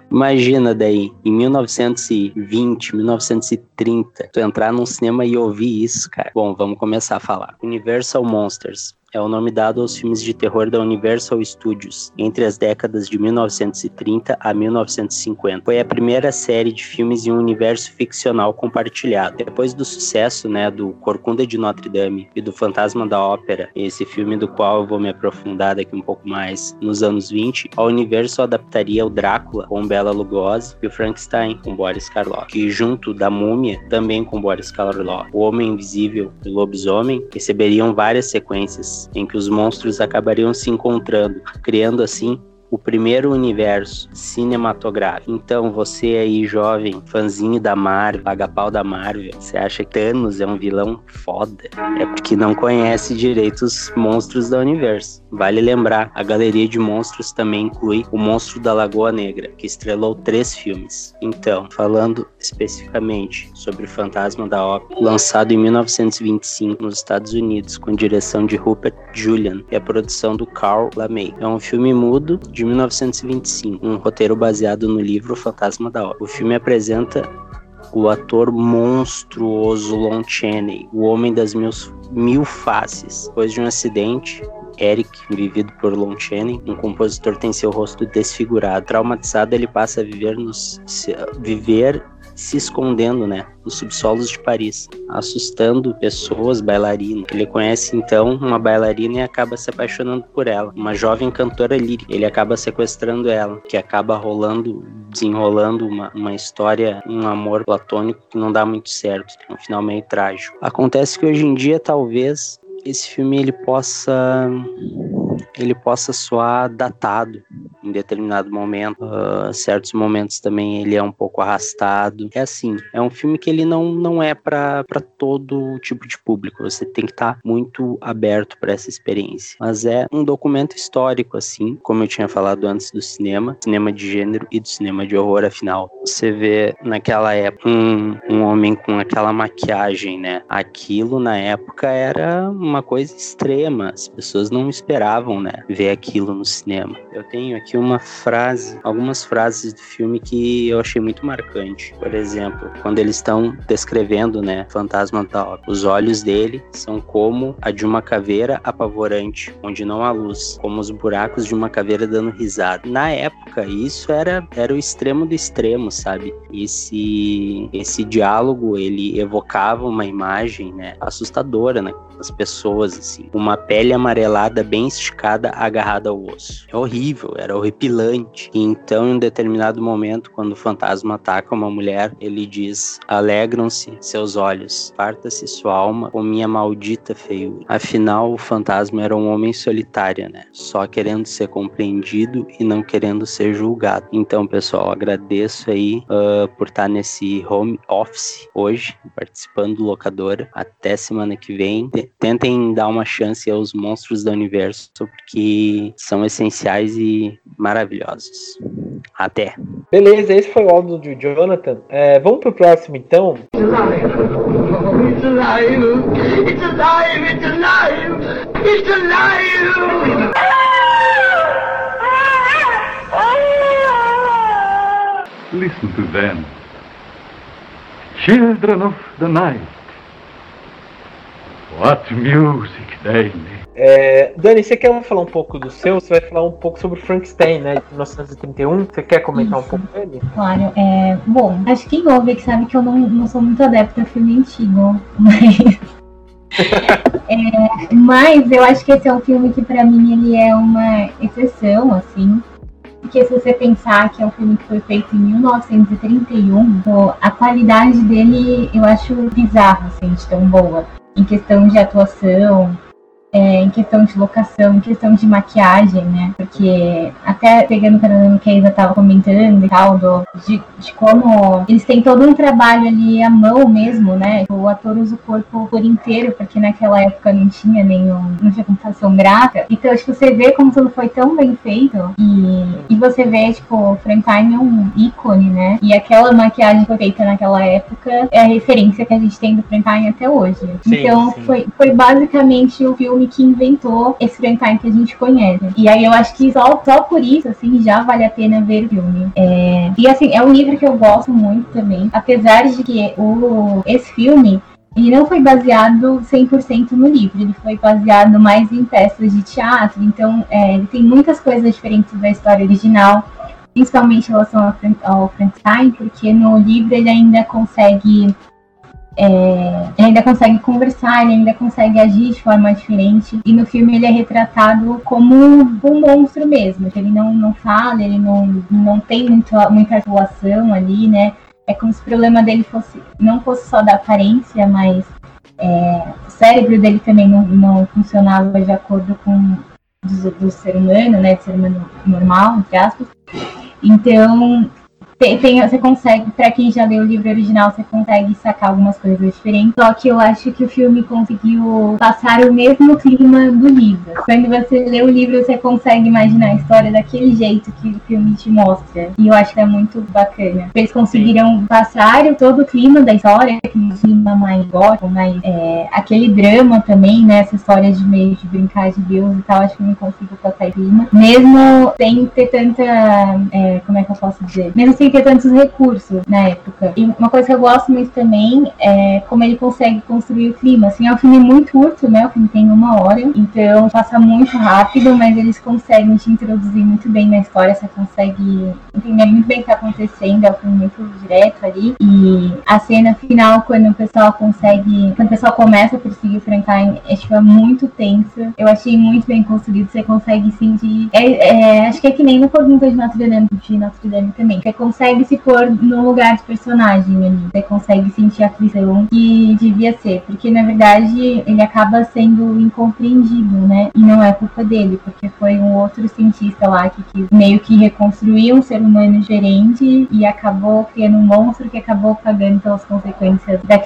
Imagina daí, em 1920, 1930, tu entrar num cinema e ouvir isso, cara. Bom, vamos começar a falar. Universal Monsters é o nome dado aos filmes de terror da Universal Studios entre as décadas de 1930 a 1950. Foi a primeira série de filmes em um universo ficcional compartilhado. Depois do sucesso, né, do Corcunda de Notre Dame e do Fantasma da Ópera, esse filme do qual eu vou me aprofundar daqui um pouco mais nos anos 20, a Universal adaptaria o Drácula com Bela Lugosi e o Frankenstein com Boris Karloff, que junto da Múmia também com Boris Karloff, o Homem Invisível e o Lobisomem receberiam várias sequências em que os monstros acabariam se encontrando, criando assim o primeiro universo cinematográfico. Então, você aí, jovem, fãzinho da Marvel, paga-pau da Marvel, você acha que Thanos é um vilão foda? É porque não conhece direito os monstros do universo. Vale lembrar, a galeria de monstros também inclui o Monstro da Lagoa Negra, que estrelou três filmes. Então, falando especificamente sobre o Fantasma da Ópera, lançado em 1925 nos Estados Unidos, com direção de Rupert Julian e a produção do Carl LaMay. É um filme mudo de 1925, um roteiro baseado no livro Fantasma da Ópera. O filme apresenta o ator monstruoso Lon Chaney, o homem das mil, mil faces. Depois de um acidente, Eric, vivido por Lon Chaney, um compositor tem seu rosto desfigurado. Traumatizado, ele passa a viver, nos, viver se escondendo, né, nos subsolos de Paris, assustando pessoas, bailarinas. Ele conhece então uma bailarina e acaba se apaixonando por ela, uma jovem cantora lírica. Ele acaba sequestrando ela, que acaba rolando, desenrolando uma, uma história, um amor platônico que não dá muito certo, tem um final meio trágico. Acontece que hoje em dia talvez esse filme ele possa ele possa soar datado em determinado momento. Uh, certos momentos também ele é um pouco arrastado. É assim, é um filme que ele não, não é para todo tipo de público. Você tem que estar tá muito aberto para essa experiência. Mas é um documento histórico, assim, como eu tinha falado antes do cinema, cinema de gênero e do cinema de horror, afinal. Você vê naquela época um, um homem com aquela maquiagem, né? Aquilo na época era uma coisa extrema. As pessoas não esperavam, né? Ver aquilo no cinema. Eu tenho aqui uma frase, algumas frases do filme que eu achei muito marcante. Por exemplo, quando eles estão descrevendo, né, Fantasma da. Os olhos dele são como a de uma caveira apavorante, onde não há luz, como os buracos de uma caveira dando risada. Na época, isso era, era o extremo do extremo, sabe? Esse, esse diálogo, ele evocava uma imagem, né, assustadora, né? As pessoas, assim. Uma pele amarelada bem esticada agarrada ao osso. É horrível, era horripilante. E então, em um determinado momento, quando o fantasma ataca uma mulher, ele diz: Alegram-se seus olhos, parta-se sua alma com minha maldita feiura. Afinal, o fantasma era um homem solitário, né? Só querendo ser compreendido e não querendo ser julgado. Então, pessoal, agradeço aí uh, por estar nesse home office hoje, participando do locadora. Até semana que vem. Tentem dar uma chance aos monstros do universo, porque são essenciais e maravilhosos. Até. Beleza, esse foi o áudio de Jonathan. É, vamos pro próximo então. It's alive! It's alive! It's alive! It's alive! Listen to them. Children of the night. What music they make. É, Dani, você quer falar um pouco do seu? Você vai falar um pouco sobre Frankenstein, né? De 1931. Você quer comentar um pouco dele? Claro, é. Bom, acho que quem ouve que sabe que eu não, não sou muito adepta a filme antigo, mas. é, mas eu acho que esse é um filme que pra mim ele é uma exceção, assim. Porque se você pensar que é um filme que foi feito em 1931, pô, a qualidade dele eu acho bizarra, assim, de tão boa. Em questão de atuação, é, em questão de locação, em questão de maquiagem, né? Porque até pegando o que a Isa tava comentando e tal, do, de, de como eles têm todo um trabalho ali à mão mesmo, né? O ator usa o corpo por inteiro, porque naquela época não tinha nenhum, não tinha computação gráfica. Então, tipo, você vê como tudo foi tão bem feito e, e você vê, tipo, o Frankenstein é um ícone, né? E aquela maquiagem que foi feita naquela época é a referência que a gente tem do Frankenstein até hoje. Sim, então, sim. Foi, foi basicamente o filme que inventou esse Frankenstein que a gente conhece. E aí eu acho que só, só por isso, assim, já vale a pena ver o filme. É... E assim, é um livro que eu gosto muito também. Apesar de que o... esse filme ele não foi baseado 100% no livro, ele foi baseado mais em peças de teatro, então é, ele tem muitas coisas diferentes da história original, principalmente em relação ao, Frank, ao Frankenstein, porque no livro ele ainda consegue é, ele ainda consegue conversar, ele ainda consegue agir de forma diferente. E no filme ele é retratado como um monstro mesmo. Ele não, não fala, ele não, não tem muito, muita atuação ali, né? É como se o problema dele fosse não fosse só da aparência, mas é, o cérebro dele também não, não funcionava de acordo com do, do ser humano, né? Do ser humano normal, entre aspas. Então, tem, tem, você consegue, para quem já leu o livro original, você consegue sacar algumas coisas diferentes. Só que eu acho que o filme conseguiu passar o mesmo clima do livro. Quando você lê o livro, você consegue imaginar a história daquele jeito que o filme te mostra. E eu acho que é muito bacana. Eles conseguiram passar todo o clima da história, aquele clima mais gótico, mais é, aquele drama também, né? Essa história de meio de brincar de Deus e tal. Acho que não consigo passar clima. Mesmo sem ter tanta. É, como é que eu posso dizer? Mesmo sem ter tantos recursos na época. E uma coisa que eu gosto muito também é como ele consegue construir o clima. Assim, é um filme muito curto, né? O filme tem uma hora, então passa muito rápido, mas eles conseguem te introduzir muito bem na história, você consegue entender muito bem o que tá acontecendo, é um filme muito direto ali. E a cena final, quando o pessoal consegue. Quando o pessoal começa a perseguir o Frankenstein, é, tipo, é muito tensa. Eu achei muito bem construído, você consegue sentir. É, é, acho que é que nem no Pergunta de Notre Dame, de Notre Dame também. Você consegue se pôr no lugar de personagem ali. Você consegue sentir a aflição que devia ser. Porque na verdade ele acaba sendo incompreendido, né? E não é culpa dele, porque foi um outro cientista lá que meio que reconstruir um ser humano diferente e acabou criando um monstro que acabou pagando pelas consequências da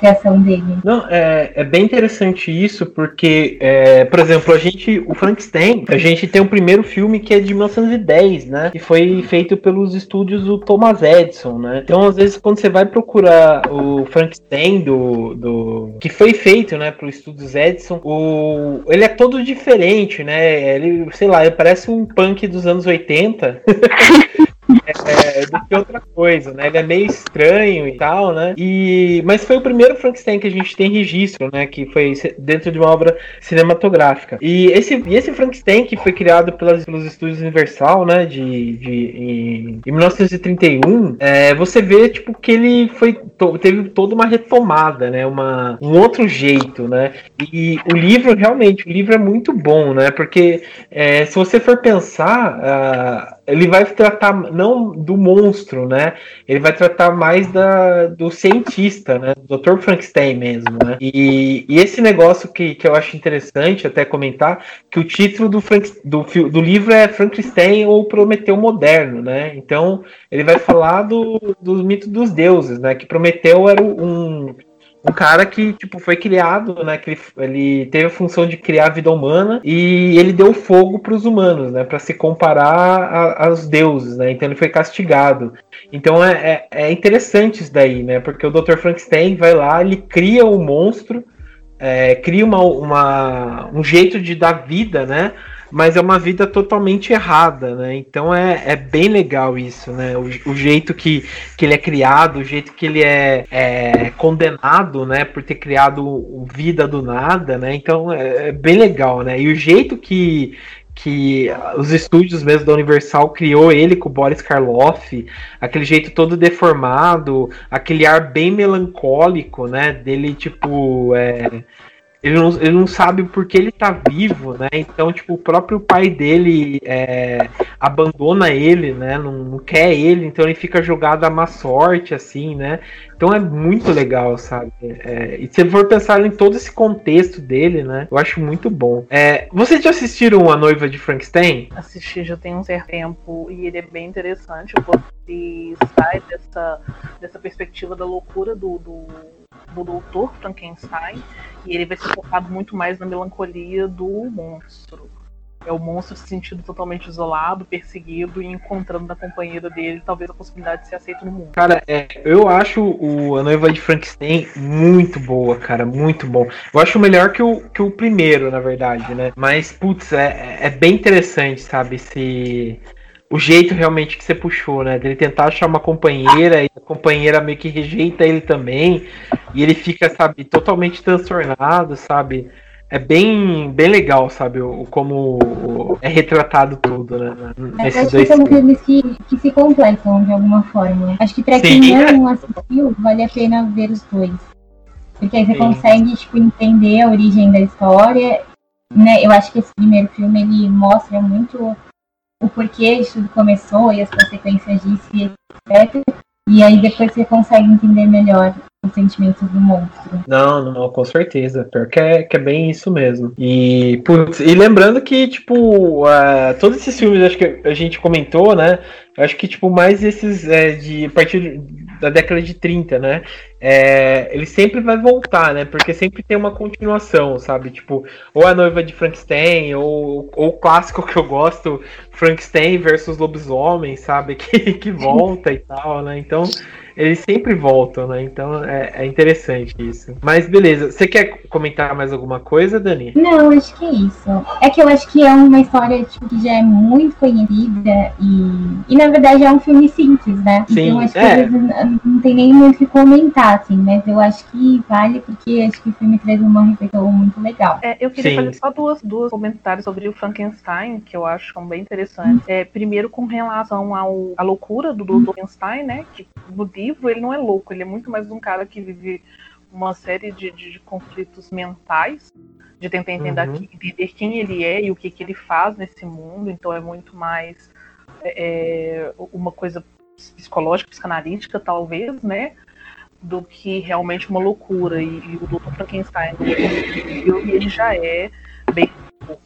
dele. Não, é, é bem interessante isso, porque, é, por exemplo, a gente, o Frankenstein, a gente tem o primeiro filme que é de 1910, né? Que foi feito pelos estúdios do Thomas Edison, né? Então, às vezes, quando você vai procurar o Frankenstein do, do que foi feito, né, pro estúdios Edison, o ele é todo diferente, né? Ele, sei lá, ele parece um punk dos anos 80. é, do que outra coisa, né? Ele é meio estranho e tal, né? E, mas foi o primeiro Frankenstein que a gente tem registro, né? Que foi dentro de uma obra cinematográfica. E esse, e esse Frankenstein que foi criado pelas, pelos estúdios Universal, né? De, de, em, em 1931, é, você vê, tipo, que ele foi, to, teve toda uma retomada, né? Uma, um outro jeito, né? E o livro, realmente, o livro é muito bom, né? Porque é, se você for pensar... Uh, ele vai tratar não do monstro, né? Ele vai tratar mais da, do cientista, né? Do Dr. Frankenstein mesmo, né? E, e, esse negócio que, que eu acho interessante até comentar, que o título do, Frank, do, do livro é Frankenstein ou Prometeu Moderno, né? Então ele vai falar do, do mito dos deuses, né? Que Prometeu era um um cara que tipo foi criado, né? Que ele, ele, teve a função de criar a vida humana e ele deu fogo para os humanos, né? Para se comparar aos deuses, né? Então ele foi castigado. Então é, é, é, interessante isso daí, né? Porque o Dr. Frankenstein vai lá, ele cria o monstro, é, cria uma, uma, um jeito de dar vida, né? Mas é uma vida totalmente errada, né? Então é, é bem legal isso, né? O, o jeito que, que ele é criado, o jeito que ele é, é condenado, né? Por ter criado vida do nada, né? Então é, é bem legal, né? E o jeito que, que os estúdios mesmo da Universal criou ele com o Boris Karloff, aquele jeito todo deformado, aquele ar bem melancólico, né? Dele, tipo, é, ele não, ele não sabe por que ele tá vivo, né? Então, tipo, o próprio pai dele é, abandona ele, né? Não, não, quer ele, então ele fica jogado à má sorte, assim, né? Então é muito legal, sabe? É, e se for pensar em todo esse contexto dele, né? Eu acho muito bom. É, vocês já assistiram A Noiva de Frankenstein? Assisti já tem um certo tempo e ele é bem interessante, porque sai dessa, dessa perspectiva da loucura do, do do doutor Frankenstein e ele vai ser focado muito mais na melancolia do monstro. É o monstro se sentindo totalmente isolado, perseguido e encontrando na companheira dele talvez a possibilidade de ser aceito no mundo. Cara, é, eu acho o A Noiva de Frankenstein muito boa, cara, muito bom. Eu acho melhor que o, que o primeiro, na verdade, né? Mas, putz, é, é bem interessante, sabe? Se o jeito realmente que você puxou, né? Dele tentar achar uma companheira e a companheira meio que rejeita ele também. e ele fica, sabe, totalmente transtornado, sabe? É bem, bem legal, sabe, o, como é retratado tudo, né? Mas acho que são filmes que, que se completam de alguma forma. Acho que pra Sim. quem não assistiu, vale a pena ver os dois. Porque aí você Sim. consegue, tipo, entender a origem da história. Né? Eu acho que esse primeiro filme, ele mostra muito o porquê isso tudo começou e as consequências disso e etc. E aí depois você consegue entender melhor os sentimentos do monstro. Não, não, com certeza. Pior que é, que é bem isso mesmo. E, putz, e lembrando que, tipo, ah, todos esses filmes, acho que a gente comentou, né? Acho que, tipo, mais esses é, de a partir da década de 30, né? É, ele sempre vai voltar, né? Porque sempre tem uma continuação, sabe? Tipo, ou a noiva de Frankenstein, ou, ou o clássico que eu gosto, Frankenstein versus lobisomem, sabe? Que, que volta e tal, né? Então, eles sempre voltam, né? Então é, é interessante isso. Mas beleza, você quer comentar mais alguma coisa, Dani? Não, acho que é isso. É que eu acho que é uma história tipo, que já é muito conhecida e, e na verdade é um filme simples, né? Sim, então acho que é. às vezes não não tem nem muito o que comentar, assim, mas eu acho que vale porque acho que o filme traz uma reflexão muito legal. É, eu queria Sim. fazer só duas, duas comentários sobre o Frankenstein, que eu acho que são bem interessantes. É, primeiro, com relação ao, à loucura do Dr. Frankenstein, né? Que no livro ele não é louco, ele é muito mais um cara que vive uma série de, de- de conflitos mentais, de tentar entender, Uhum. entender quem ele é e o que, que ele faz nesse mundo. Então é muito mais é, uma coisa psicológica, psicanalítica, talvez, né? Do que realmente uma loucura. E, e o Dr. Frankenstein, filme, ele já é bem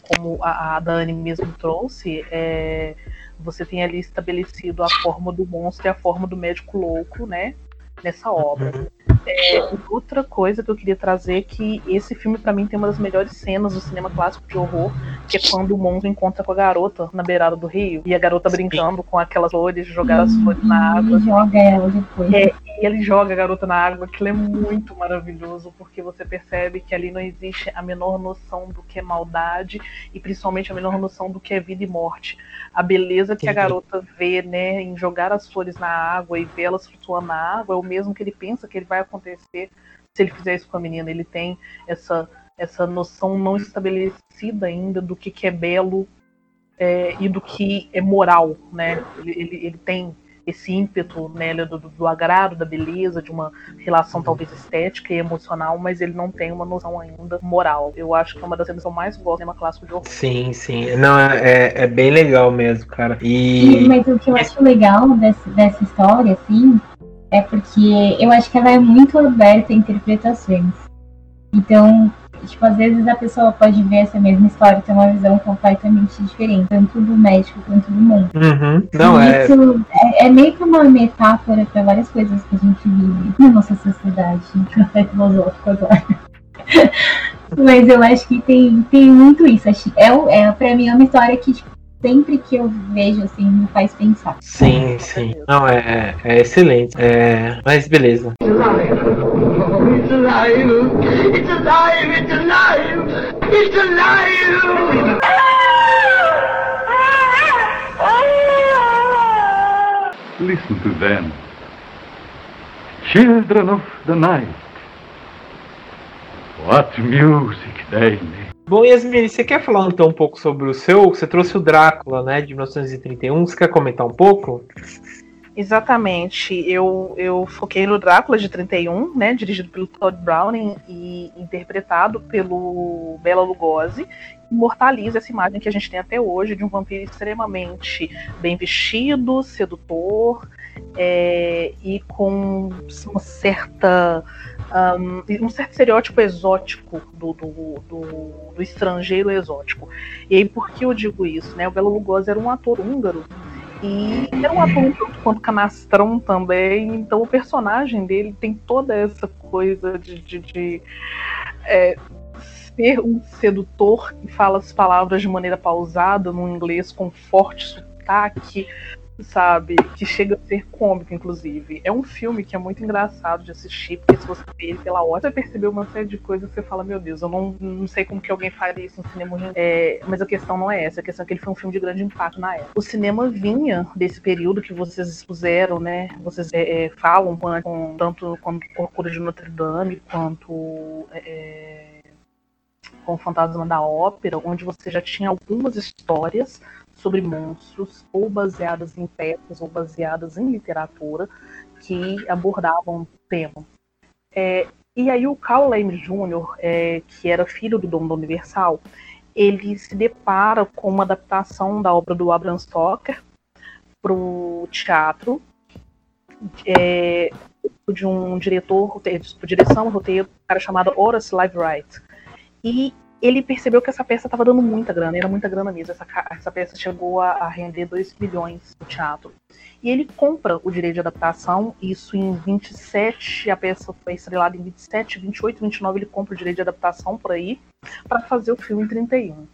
como a, a Dani mesmo trouxe, é, você tem ali estabelecido a forma do monstro e a forma do médico louco, né? Nessa obra. É, outra coisa que eu queria trazer é que esse filme, pra mim, tem uma das melhores cenas do cinema clássico de horror, que é quando o monstro encontra com a garota na beirada do rio, e a garota brincando com aquelas flores, jogar as flores na água. E joga ela depois. É, e ele joga a garota na água, aquilo é muito maravilhoso, porque você percebe que ali não existe a menor noção do que é maldade e principalmente a menor noção do que é vida e morte. A beleza que a garota vê, né, em jogar as flores na água e ver elas flutuando na água é o mesmo que ele pensa que ele vai acontecer se ele fizer isso com a menina. Ele tem essa, essa noção não estabelecida ainda do que, que é belo é, e do que é moral, né? Ele, ele, ele tem esse ímpeto né, do, do, do agrado, da beleza, de uma relação talvez estética e emocional, mas ele não tem uma noção ainda moral. Eu acho que é uma das cenas que eu mais gosto do cinema clássico de horror. Sim, sim. Não, é, é bem legal mesmo, cara. E, E. mas o que eu acho legal dessa, dessa história, assim, é porque eu acho que ela é muito aberta a interpretações. Então, tipo, às vezes a pessoa pode ver essa mesma história e ter uma visão completamente diferente, tanto do médico quanto do mundo. Uhum. Não, E é. Isso é, é meio que uma metáfora para várias coisas que a gente vive na nossa sociedade. Café filosófico agora. Mas eu acho que tem, tem muito isso. Acho- É, é, pra mim é uma história que tipo, sempre que eu vejo assim me faz pensar. Sim, sim. Não, é, é excelente. É, mas beleza. It's alive! It's alive! It's alive! It's alive! Listen to them. Children of the night. What music they make. Bom, Yasmin, você quer falar então um pouco sobre o seu? Você trouxe o Drácula, né, de 1931. Você quer comentar um pouco? Exatamente. Eu, eu foquei no Drácula de 31, né, dirigido pelo Todd Browning e interpretado pelo Bela Lugosi. Imortaliza essa imagem que a gente tem até hoje de um vampiro extremamente bem vestido, sedutor é, e com uma certa um, um certo estereótipo exótico do, do, do, do estrangeiro exótico. E aí, por que eu digo isso? Né? O Bela Lugosi era um ator húngaro e era um ator tanto quanto canastrão também, então o personagem dele tem toda essa coisa de, de, de, é, ser um sedutor que fala as palavras de maneira pausada, num inglês com forte sotaque, sabe? Que chega a ser cômico, inclusive. É um filme que é muito engraçado de assistir, porque se você vê ele pela hora, você percebeu uma série de coisas você fala, meu Deus, eu não, não sei como que alguém faria isso no cinema. É, mas a questão não é essa, a questão é que ele foi um filme de grande impacto na época. O cinema vinha desse período que vocês expuseram, né? Vocês é, é, falam com, tanto com de Notre Dame quanto. É, com o Fantasma da Ópera, onde você já tinha algumas histórias sobre monstros, ou baseadas em peças, ou baseadas em literatura, que abordavam o tema. É, e aí o Carl Lame Jr., é, que era filho do dono da Universal, ele se depara com uma adaptação da obra do Abraham Stoker para o teatro, é, de um diretor, roteiro, direção, roteiro, um cara chamado Horace Livewright. E ele percebeu que essa peça estava dando muita grana, era muita grana mesmo. Essa, essa peça chegou a, a, render 2 milhões no teatro. E ele compra o direito de adaptação, isso em 27, a peça foi estrelada em 27, 28, 29, ele compra o direito de adaptação por aí, para fazer o filme em 31.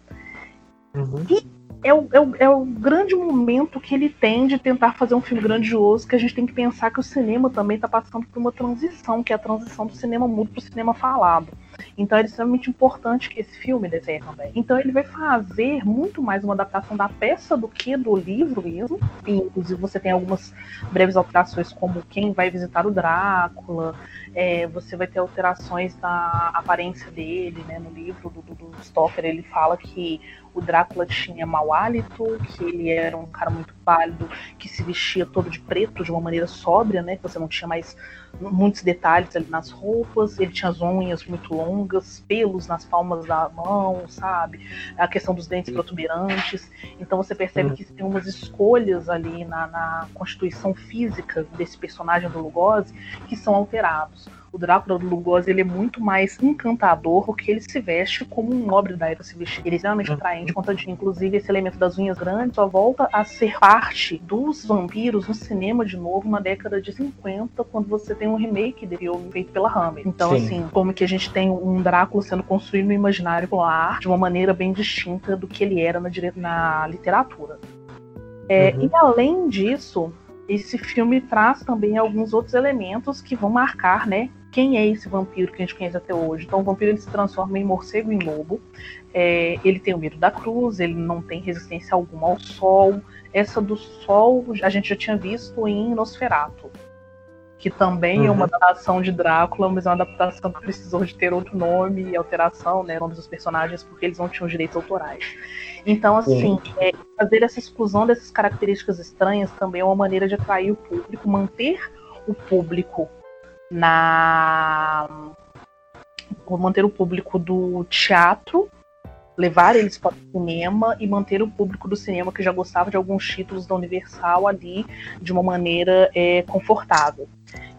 Uhum. E é o, é, o, é o grande momento que ele tem de tentar fazer um filme grandioso, que a gente tem que pensar que o cinema também está passando por uma transição, que é a transição do cinema mudo para o cinema falado. Então é extremamente importante que esse filme desenhe também. Então ele vai fazer muito mais uma adaptação da peça do que do livro mesmo. E, inclusive você tem algumas breves alterações, como quem vai visitar o Drácula, é, você vai ter alterações na aparência dele, né? No livro do, do, do Stoker ele fala que o Drácula tinha mau hálito, que ele era um cara muito pálido, que se vestia todo de preto de uma maneira sóbria, né? Que você não tinha mais muitos detalhes ali nas roupas, ele tinha as unhas muito longas, pelos nas palmas da mão, sabe? A questão dos dentes protuberantes. Então você percebe uhum. que tem umas escolhas ali na, na constituição física desse personagem do Lugosi que são alterados o Drácula do Lugosi ele é muito mais encantador porque ele se veste como um nobre da era se vestir. Ele é extremamente uhum. atraente, conta de inclusive esse elemento das unhas grandes só volta a ser parte dos vampiros no cinema de novo na década de 50, quando você tem um remake dele feito pela Hammer. Então, Sim. assim, como que a gente tem um Drácula sendo construído no imaginário popular de uma maneira bem distinta do que ele era na, na literatura. É, uhum. E além disso, esse filme traz também alguns outros elementos que vão marcar, né, quem é esse vampiro que a gente conhece até hoje. Então, o vampiro ele se transforma em morcego e em lobo. É, ele tem o medo da cruz, ele não tem resistência alguma ao sol. Essa do sol a gente já tinha visto em Nosferatu, que também uhum. é uma uhum. adaptação de Drácula, mas é uma adaptação que precisou de ter outro nome e alteração, né, nomes dos personagens, porque eles não tinham direitos autorais. Então, assim, é, fazer essa exclusão dessas características estranhas também é uma maneira de atrair o público, manter o público na manter o público do teatro, levar eles para o cinema e manter o público do cinema que já gostava de alguns títulos da Universal ali de uma maneira é, confortável.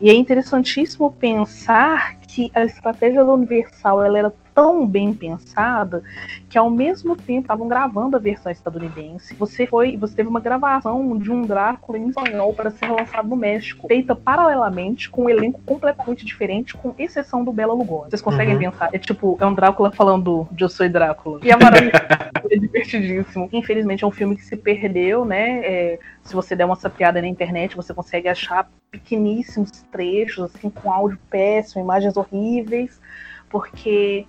E é interessantíssimo pensar que a estratégia da Universal ela era tão bem pensada que ao mesmo tempo estavam gravando a versão estadunidense. Você foi, você teve uma gravação de um Drácula em espanhol para ser lançado no México, feita paralelamente com um elenco completamente diferente, com exceção do Bela Lugosi. Vocês conseguem uhum. pensar? É tipo, é um Drácula falando de Eu Sou Drácula. E é maravilhoso, é divertidíssimo. Infelizmente é um filme que se perdeu, né? É, se você der uma sapiada na internet, você consegue achar pequeníssimos trechos, assim, com áudio péssimo, imagens horríveis, porque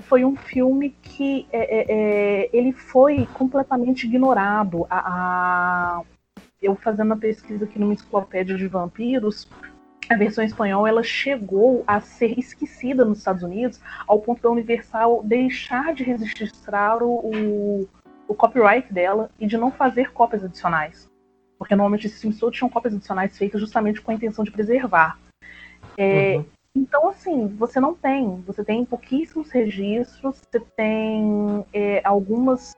foi um filme que é, é, é, ele foi completamente ignorado. A, a, eu fazendo a pesquisa aqui numa enciclopédia de vampiros, a versão espanhola ela chegou a ser esquecida nos Estados Unidos ao ponto da Universal deixar de registrar o, o, copyright dela e de não fazer cópias adicionais. Porque normalmente esses filmes todos tinham cópias adicionais feitas justamente com a intenção de preservar. É, uhum. Então, assim, você não tem. Você tem pouquíssimos registros, você tem é, algumas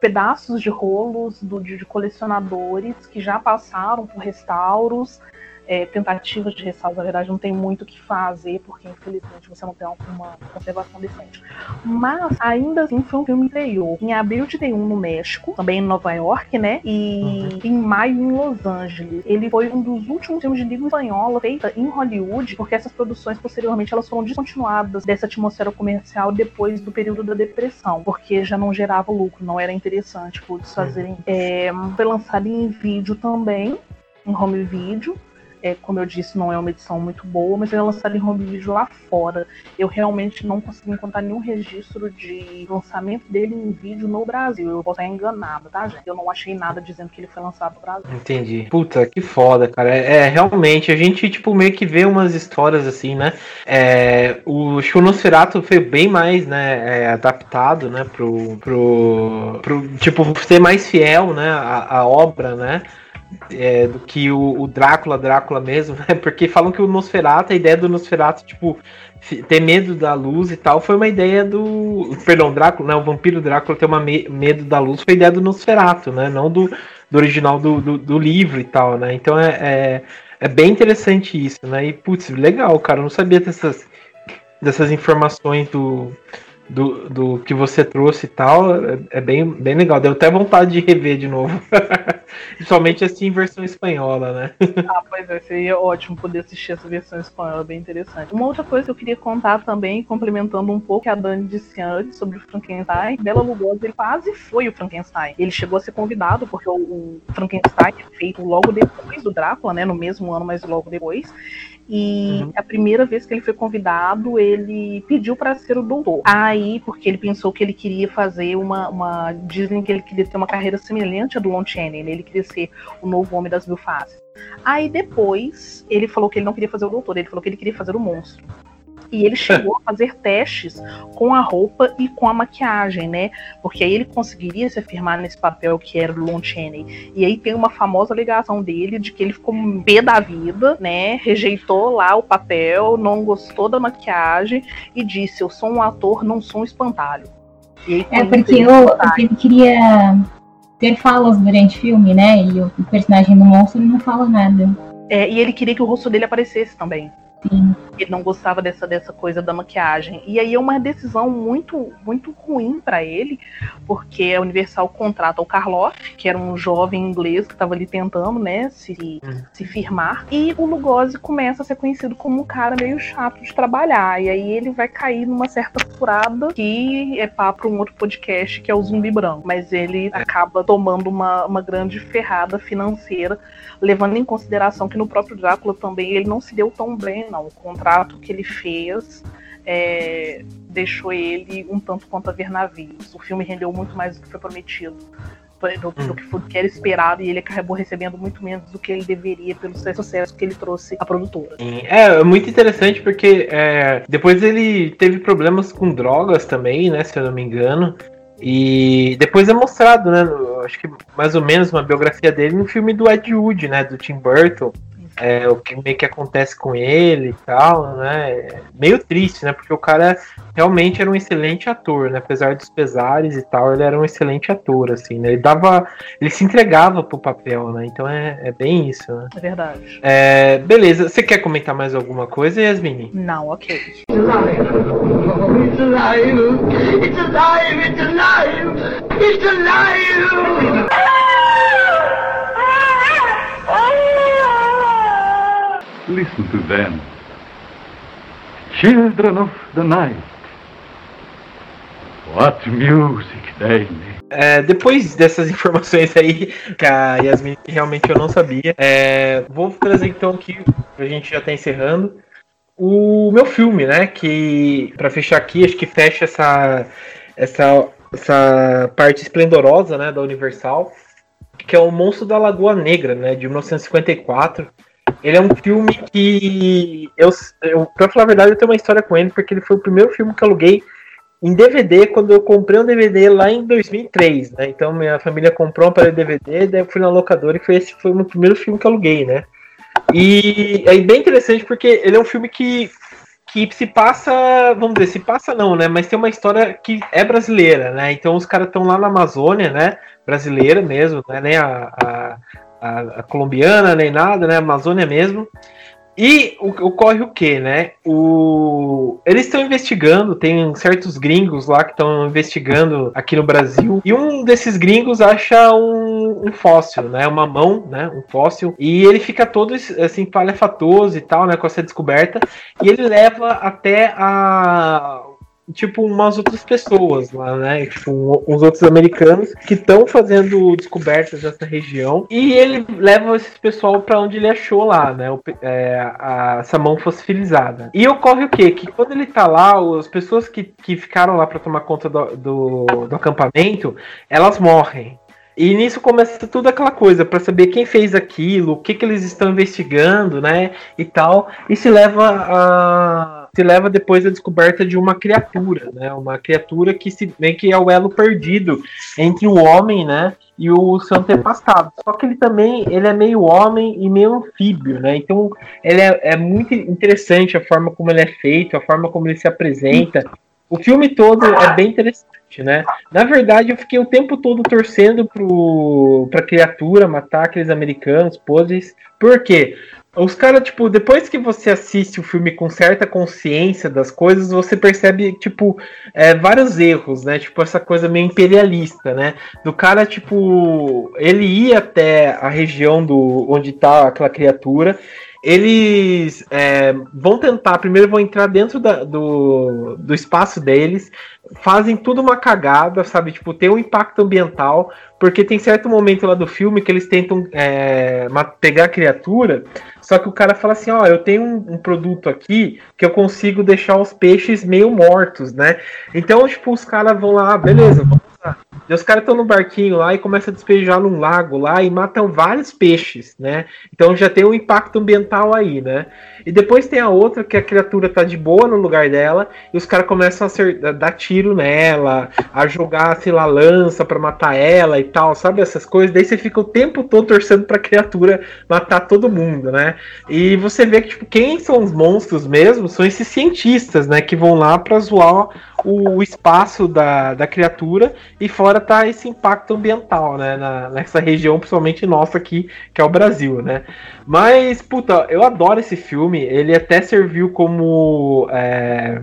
pedaços de rolos do, de, de, colecionadores que já passaram por restauros. É, tentativas de ressalva, na verdade, não tem muito o que fazer, porque infelizmente você não tem uma conservação decente. Mas ainda assim foi um filme interior. Em abril de 1 no México, também em Nova York, né? E uhum. em maio em Los Angeles. Ele foi um dos últimos filmes de língua espanhola feita em Hollywood, porque essas produções posteriormente elas foram descontinuadas dessa atmosfera comercial depois do período da depressão, porque já não gerava lucro, não era interessante por fazerem. Uhum. É, foi lançado em vídeo também, em home video, é, como eu disse, não é uma edição muito boa, mas ele é lançado em home video lá fora. Eu realmente não consegui encontrar nenhum registro de lançamento dele em vídeo no Brasil. Eu posso estar enganada, tá, gente? Eu não achei nada dizendo que ele foi lançado no Brasil. Entendi. Puta, que foda, cara. É, é realmente, a gente, tipo, meio que vê umas histórias assim, né? É, o Shunosferato foi bem mais, né, é, adaptado, né, pro, pro, pro, tipo, ser mais fiel, né, a, a obra, né? É, do que o, o, Drácula, Drácula mesmo, né? Porque falam que o Nosferatu, a ideia do Nosferatu, tipo, ter medo da luz e tal, foi uma ideia do. Perdão, Drácula? O vampiro Drácula ter uma me, medo da luz foi ideia do Nosferatu, né? Não do, do original do, do, do livro e tal, né? Então é, é, é, bem interessante isso, né? E, putz, legal, cara. Eu não sabia dessas, dessas informações do do, do que você trouxe e tal, é, é, bem, bem legal. Deu até vontade de rever de novo. Principalmente assim em versão espanhola, né? ah, pois é, seria ótimo poder assistir essa versão espanhola, bem interessante. Uma outra coisa que eu queria contar também, complementando um pouco que a Dani disse antes sobre o Frankenstein, Bela Lugosi ele quase foi o Frankenstein. Ele chegou a ser convidado, porque o, o Frankenstein é feito logo depois do Drácula, né? No mesmo ano, mas logo depois. E uhum. a primeira vez que ele foi convidado, ele pediu para ser o doutor. Aí, porque ele pensou que ele queria fazer uma, uma. Dizem que ele queria ter uma carreira semelhante à do Lon Chaney, né? Ele queria ser o novo homem das mil faces. Aí depois, ele falou que ele não queria fazer o doutor, ele falou que ele queria fazer o monstro. E ele chegou a fazer testes com a roupa e com a maquiagem, né? Porque aí ele conseguiria se afirmar nesse papel que era o Lon Chaney. E aí tem uma famosa ligação dele de que ele ficou pé da vida, né? Rejeitou lá o papel, não gostou da maquiagem e disse: Eu sou um ator, não sou um espantalho. Aí, é porque eu, ele queria ter falas durante o filme, né? E o, personagem do monstro não fala nada. É, e ele queria que o rosto dele aparecesse também. Sim. Ele não gostava dessa, dessa coisa da maquiagem. E aí é uma decisão muito muito ruim para ele, porque a Universal contrata o Karloff, que era um jovem inglês que estava ali tentando, né, se, hum. se firmar. E o Lugosi começa a ser conhecido como um cara meio chato de trabalhar. E aí ele vai cair numa certa furada que é papo para um outro podcast, que é o Zumbi Branco. Mas ele acaba tomando uma, uma grande ferrada financeira, levando em consideração que no próprio Drácula também ele não se deu tão bem não. O contrato que ele fez é, deixou ele um tanto quanto a ver navios. O filme rendeu muito mais do que foi prometido. Do, do, que, do, que era esperado e ele acabou recebendo muito menos do que ele deveria pelo sucesso que ele trouxe à produtora. É, é muito interessante porque é, depois ele teve problemas com drogas também, né? Se eu não me engano. E depois é mostrado, né? Acho que mais ou menos uma biografia dele no filme do Ed Wood, né? Do Tim Burton é, o que meio que acontece com ele e tal, né? É meio triste, né? Porque o cara realmente era um excelente ator, né? Apesar dos pesares e tal, ele era um excelente ator, assim, né? Ele dava. Ele se entregava pro papel, né? Então é, é bem isso, né? É verdade. É, beleza. Você quer comentar mais alguma coisa, Yasmini? Não, ok. It's alive! It's alive! It's alive! It's alive! Listen to them. Children of the night. What music they make. É, depois dessas informações aí, que a Yasmin realmente eu não sabia, é, vou trazer então aqui, a gente já tá encerrando, o meu filme, né? Que, para fechar aqui, acho que fecha essa, essa, essa parte esplendorosa né, da Universal, que é o Monstro da Lagoa Negra, né? De 1954. Ele é um filme que. Eu, eu, pra falar a verdade, eu tenho uma história com ele, porque ele foi o primeiro filme que eu aluguei em DVD quando eu comprei um DVD lá em 2003, né? Então minha família comprou um para DVD, daí eu fui na locadora e foi esse foi o meu primeiro filme que eu aluguei, né? E é bem interessante porque ele é um filme que, que se passa, vamos dizer, se passa não, né? Mas tem uma história que é brasileira, né? Então os caras estão lá na Amazônia, né? Brasileira mesmo, né? A, a a, a colombiana nem nada, né? Amazônia mesmo. E o- ocorre o que, né? O... Eles estão investigando, tem certos gringos lá que estão investigando aqui no Brasil. E um desses gringos acha um, um fóssil, né? Uma mão, né? Um fóssil. E ele fica todo assim, palhafatoso e tal, né? Com essa descoberta. E ele leva até a. Tipo, umas outras pessoas lá, né? Tipo, uns outros americanos que estão fazendo descobertas nessa região. E ele leva esse pessoal para onde ele achou lá, né? o é, a, essa mão fossilizada. E ocorre o quê? Que quando ele tá lá, as pessoas que, que ficaram lá para tomar conta do, do, do acampamento, elas morrem. E nisso começa tudo aquela coisa para saber quem fez aquilo, o que, que eles estão investigando, né? E tal. E se leva a. Se leva depois à descoberta de uma criatura, né? Uma criatura que se vê que é o elo perdido entre o homem, né? E o seu antepassado. Só que ele também ele é meio homem e meio anfíbio, né? Então ele é, é muito interessante a forma como ele é feito, a forma como ele se apresenta. O filme todo é bem interessante, né? Na verdade, eu fiquei o tempo todo torcendo pro, pra criatura matar aqueles americanos, poses. Por quê? Os caras, tipo, depois que você assiste o filme com certa consciência das coisas, você percebe, tipo, é, vários erros, né? Tipo, essa coisa meio imperialista, né? Do cara, tipo, ele ia até a região do onde tá aquela criatura. Eles é, vão tentar, primeiro vão entrar dentro da- do, do espaço deles, fazem tudo uma cagada, sabe? Tipo, tem um impacto ambiental, porque tem certo momento lá do filme que eles tentam é, pegar a criatura, só que o cara fala assim, ó, eu tenho um, um produto aqui que eu consigo deixar os peixes meio mortos, né? Então, tipo, os caras vão lá, ah, beleza, vamos. E os caras estão no barquinho lá e começam a despejar num lago lá e matam vários peixes, né? Então já tem um impacto ambiental aí, né? E depois tem a outra que a criatura tá de boa no lugar dela e os caras começam a, acer- a dar tiro nela, a jogar, sei lá, lança pra matar ela e tal, sabe? Essas coisas. Daí você fica o tempo todo torcendo pra criatura matar todo mundo, né? E você vê que, tipo, quem são os monstros mesmo são esses cientistas, né? Que vão lá pra zoar o, espaço da, da criatura e fora tá esse impacto ambiental, né? Na, nessa região, principalmente nossa aqui, que é o Brasil, né? Mas, puta, eu adoro esse filme. Ele até serviu como. é,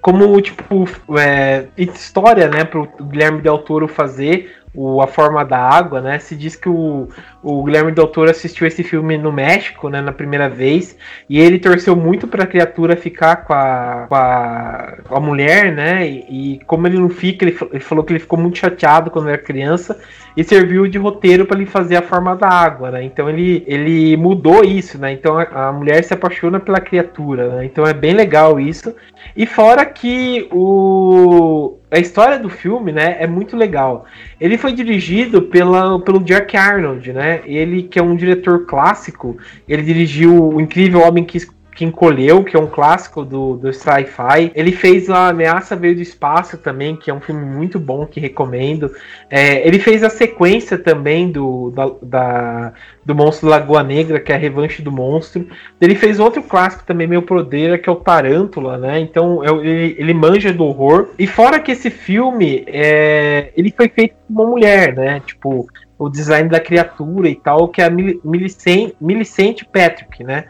como, tipo, é, história, né, pro Guilherme Del Toro fazer o A Forma da Água, né? Se diz que o, o Guilherme Del Toro assistiu esse filme no México, né, na primeira vez, e ele torceu muito para a criatura ficar com a, com a, com a mulher, né? E, e como ele não fica, ele, ele falou que ele ficou muito chateado quando era criança e serviu de roteiro para ele fazer a forma da água, né? Então ele, ele mudou isso, né? Então a, a mulher se apaixona pela criatura, né? Então é bem legal isso. E fora que o a história do filme, né, é muito legal. Ele foi dirigido pela, pelo Jack Arnold, né? Ele que é um diretor clássico, ele dirigiu o Incrível Homem que que encolheu, que é um clássico do, do sci-fi. Ele fez a Ameaça Veio do Espaço também, que é um filme muito bom, que recomendo. É, ele fez a sequência também do, da, da- do Monstro Lagoa Negra, que é a Revanche do Monstro. Ele fez outro clássico também, meio prodeira, que é o Tarântula, né? Então é ele, ele manja do horror. E fora que esse filme, é, ele foi feito por uma mulher, né? Tipo, o design da criatura e tal, que é a Mil- Millicent, Millicent Patrick, né?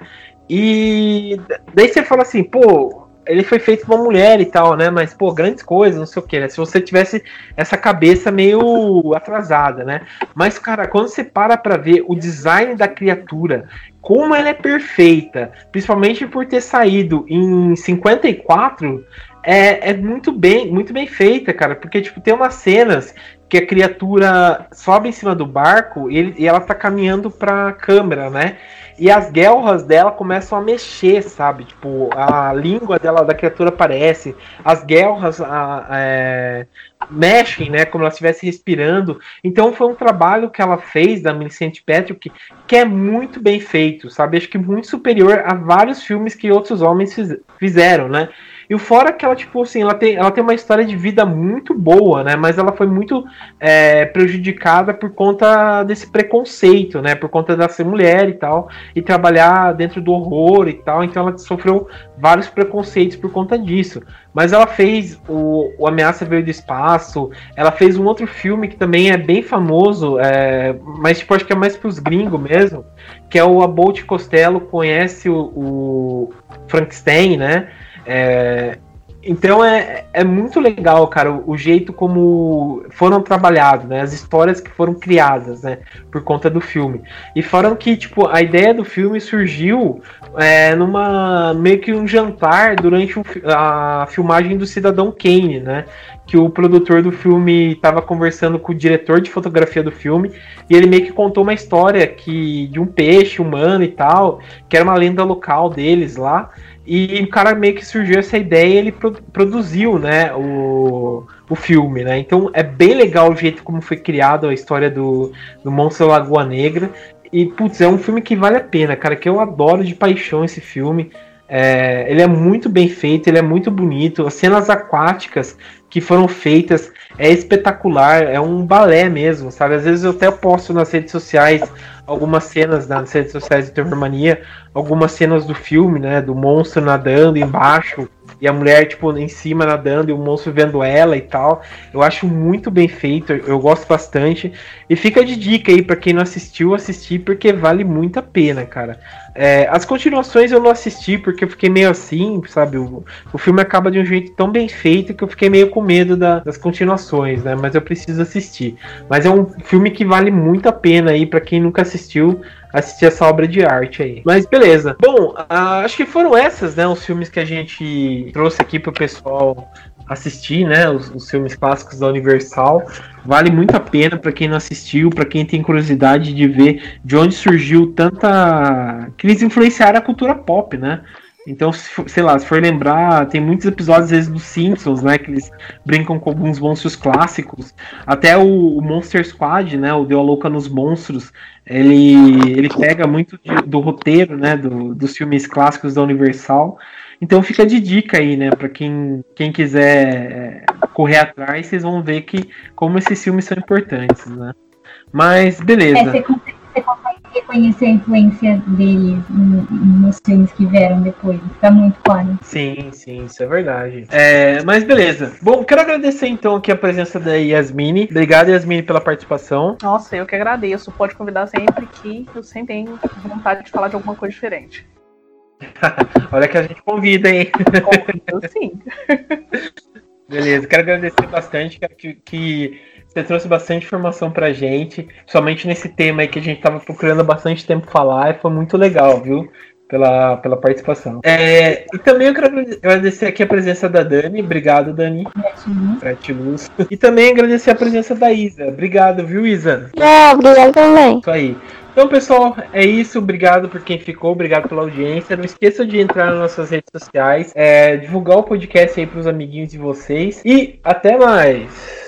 E daí você fala assim, pô, ele foi feito por uma mulher e tal, né? Mas, pô, grandes coisas, não sei o que, né? Se você tivesse essa cabeça meio atrasada, né? Mas, cara, quando você para pra ver o design da criatura, como ela é perfeita, principalmente por ter saído em 54, é, é muito bem, muito bem feita, cara. Porque, tipo, tem umas cenas que a criatura sobe em cima do barco e, ele- e ela tá caminhando pra câmera, né? E as guelras dela começam a mexer, sabe? Tipo, a língua dela da criatura aparece, as guelras a- é, mexem, né? Como ela estivesse respirando. Então foi um trabalho que ela fez da Millicent Patrick que é muito bem feito, sabe? Acho que muito superior a vários filmes que outros homens fiz- fizeram, né? E o fora que ela, tipo assim, ela tem, ela tem uma história de vida muito boa, né? Mas ela foi muito é, prejudicada por conta desse preconceito, né? Por conta de ser mulher e tal, e trabalhar dentro do horror e tal. Então ela sofreu vários preconceitos por conta disso. Mas ela fez o, o Ameaça Veio do Espaço, ela fez um outro filme que também é bem famoso, é, mas tipo, acho que é mais pros gringos mesmo, que é o Abbott Costello conhece o, o Frankenstein, né? É, então é, é muito legal, cara, o, o, jeito como foram trabalhados, né? As histórias que foram criadas, né? Por conta do filme. E fora que, tipo, a ideia do filme surgiu é, numa meio que um jantar durante a filmagem do Cidadão Kane, né? Que o produtor do filme estava conversando com o diretor de fotografia do filme e ele meio que contou uma história que de um peixe humano e tal, que era uma lenda local deles lá. E o cara meio que surgiu essa ideia e ele pro, produziu, né, o, o filme, né? Então é bem legal o jeito como foi criado a história do, do Monstro Lagoa Negra. E, putz, é um filme que vale a pena, cara, que eu adoro de paixão esse filme. É, ele é muito bem feito, ele é muito bonito. As cenas aquáticas que foram feitas é espetacular, é um balé mesmo, sabe? Às vezes eu até posto nas redes sociais algumas cenas nas redes sociais do Terror Mania, algumas cenas do filme, né? Do monstro nadando embaixo e a mulher, tipo, em cima nadando e o monstro vendo ela e tal. Eu acho muito bem feito, eu gosto bastante. E fica de dica aí para quem não assistiu, assistir, porque vale muito a pena, cara. É, as continuações eu não assisti porque eu fiquei meio assim, sabe? O, o filme acaba de um jeito tão bem feito que eu fiquei meio com medo da, das continuações, né? Mas eu preciso assistir. Mas é um filme que vale muito a pena aí para quem nunca assistiu assistir essa obra de arte aí. Mas beleza. Bom, acho que foram essas, né? Os filmes que a gente trouxe aqui pro pessoal assistir, né? Os, os filmes clássicos da Universal. Vale muito a pena para quem não assistiu, para quem tem curiosidade de ver de onde surgiu tanta. que eles influenciaram a cultura pop, né? Então, sei lá, se for lembrar, tem muitos episódios, às vezes, dos Simpsons, né? Que eles brincam com alguns monstros clássicos. Até o, o Monster Squad, né? O Deu a Louca nos Monstros. Ele, ele pega muito de, do roteiro, né? Do, dos filmes clássicos da Universal. Então fica de dica aí, né? Para quem, quem quiser é, correr atrás, vocês vão ver que como esses filmes são importantes, né? Mas beleza. É, você, consegue, você consegue reconhecer a influência deles nos filmes que vieram depois. Fica muito claro. Sim, sim, isso é verdade. É, mas beleza. Bom, quero agradecer então aqui a presença da Yasmine. Obrigado, Yasmine, pela participação. Nossa, eu que agradeço. Pode convidar sempre que eu sempre tenho vontade de falar de alguma coisa diferente. Olha que a gente convida, hein? Convido sim. Beleza, quero agradecer bastante que, que você trouxe bastante informação pra gente, somente nesse tema aí que a gente tava procurando há bastante tempo falar, e foi muito legal, viu? Pela, pela participação. É, e também eu quero agradecer aqui a presença da Dani. Obrigado, Dani. Gratiluz. E também agradecer a presença da Isa. Obrigado, viu, Isa? É, obrigado também. Isso aí. Então, pessoal, é isso. Obrigado por quem ficou, obrigado pela audiência. Não esqueça de entrar nas nossas redes sociais, é, divulgar o podcast aí pros amiguinhos de vocês. E até mais!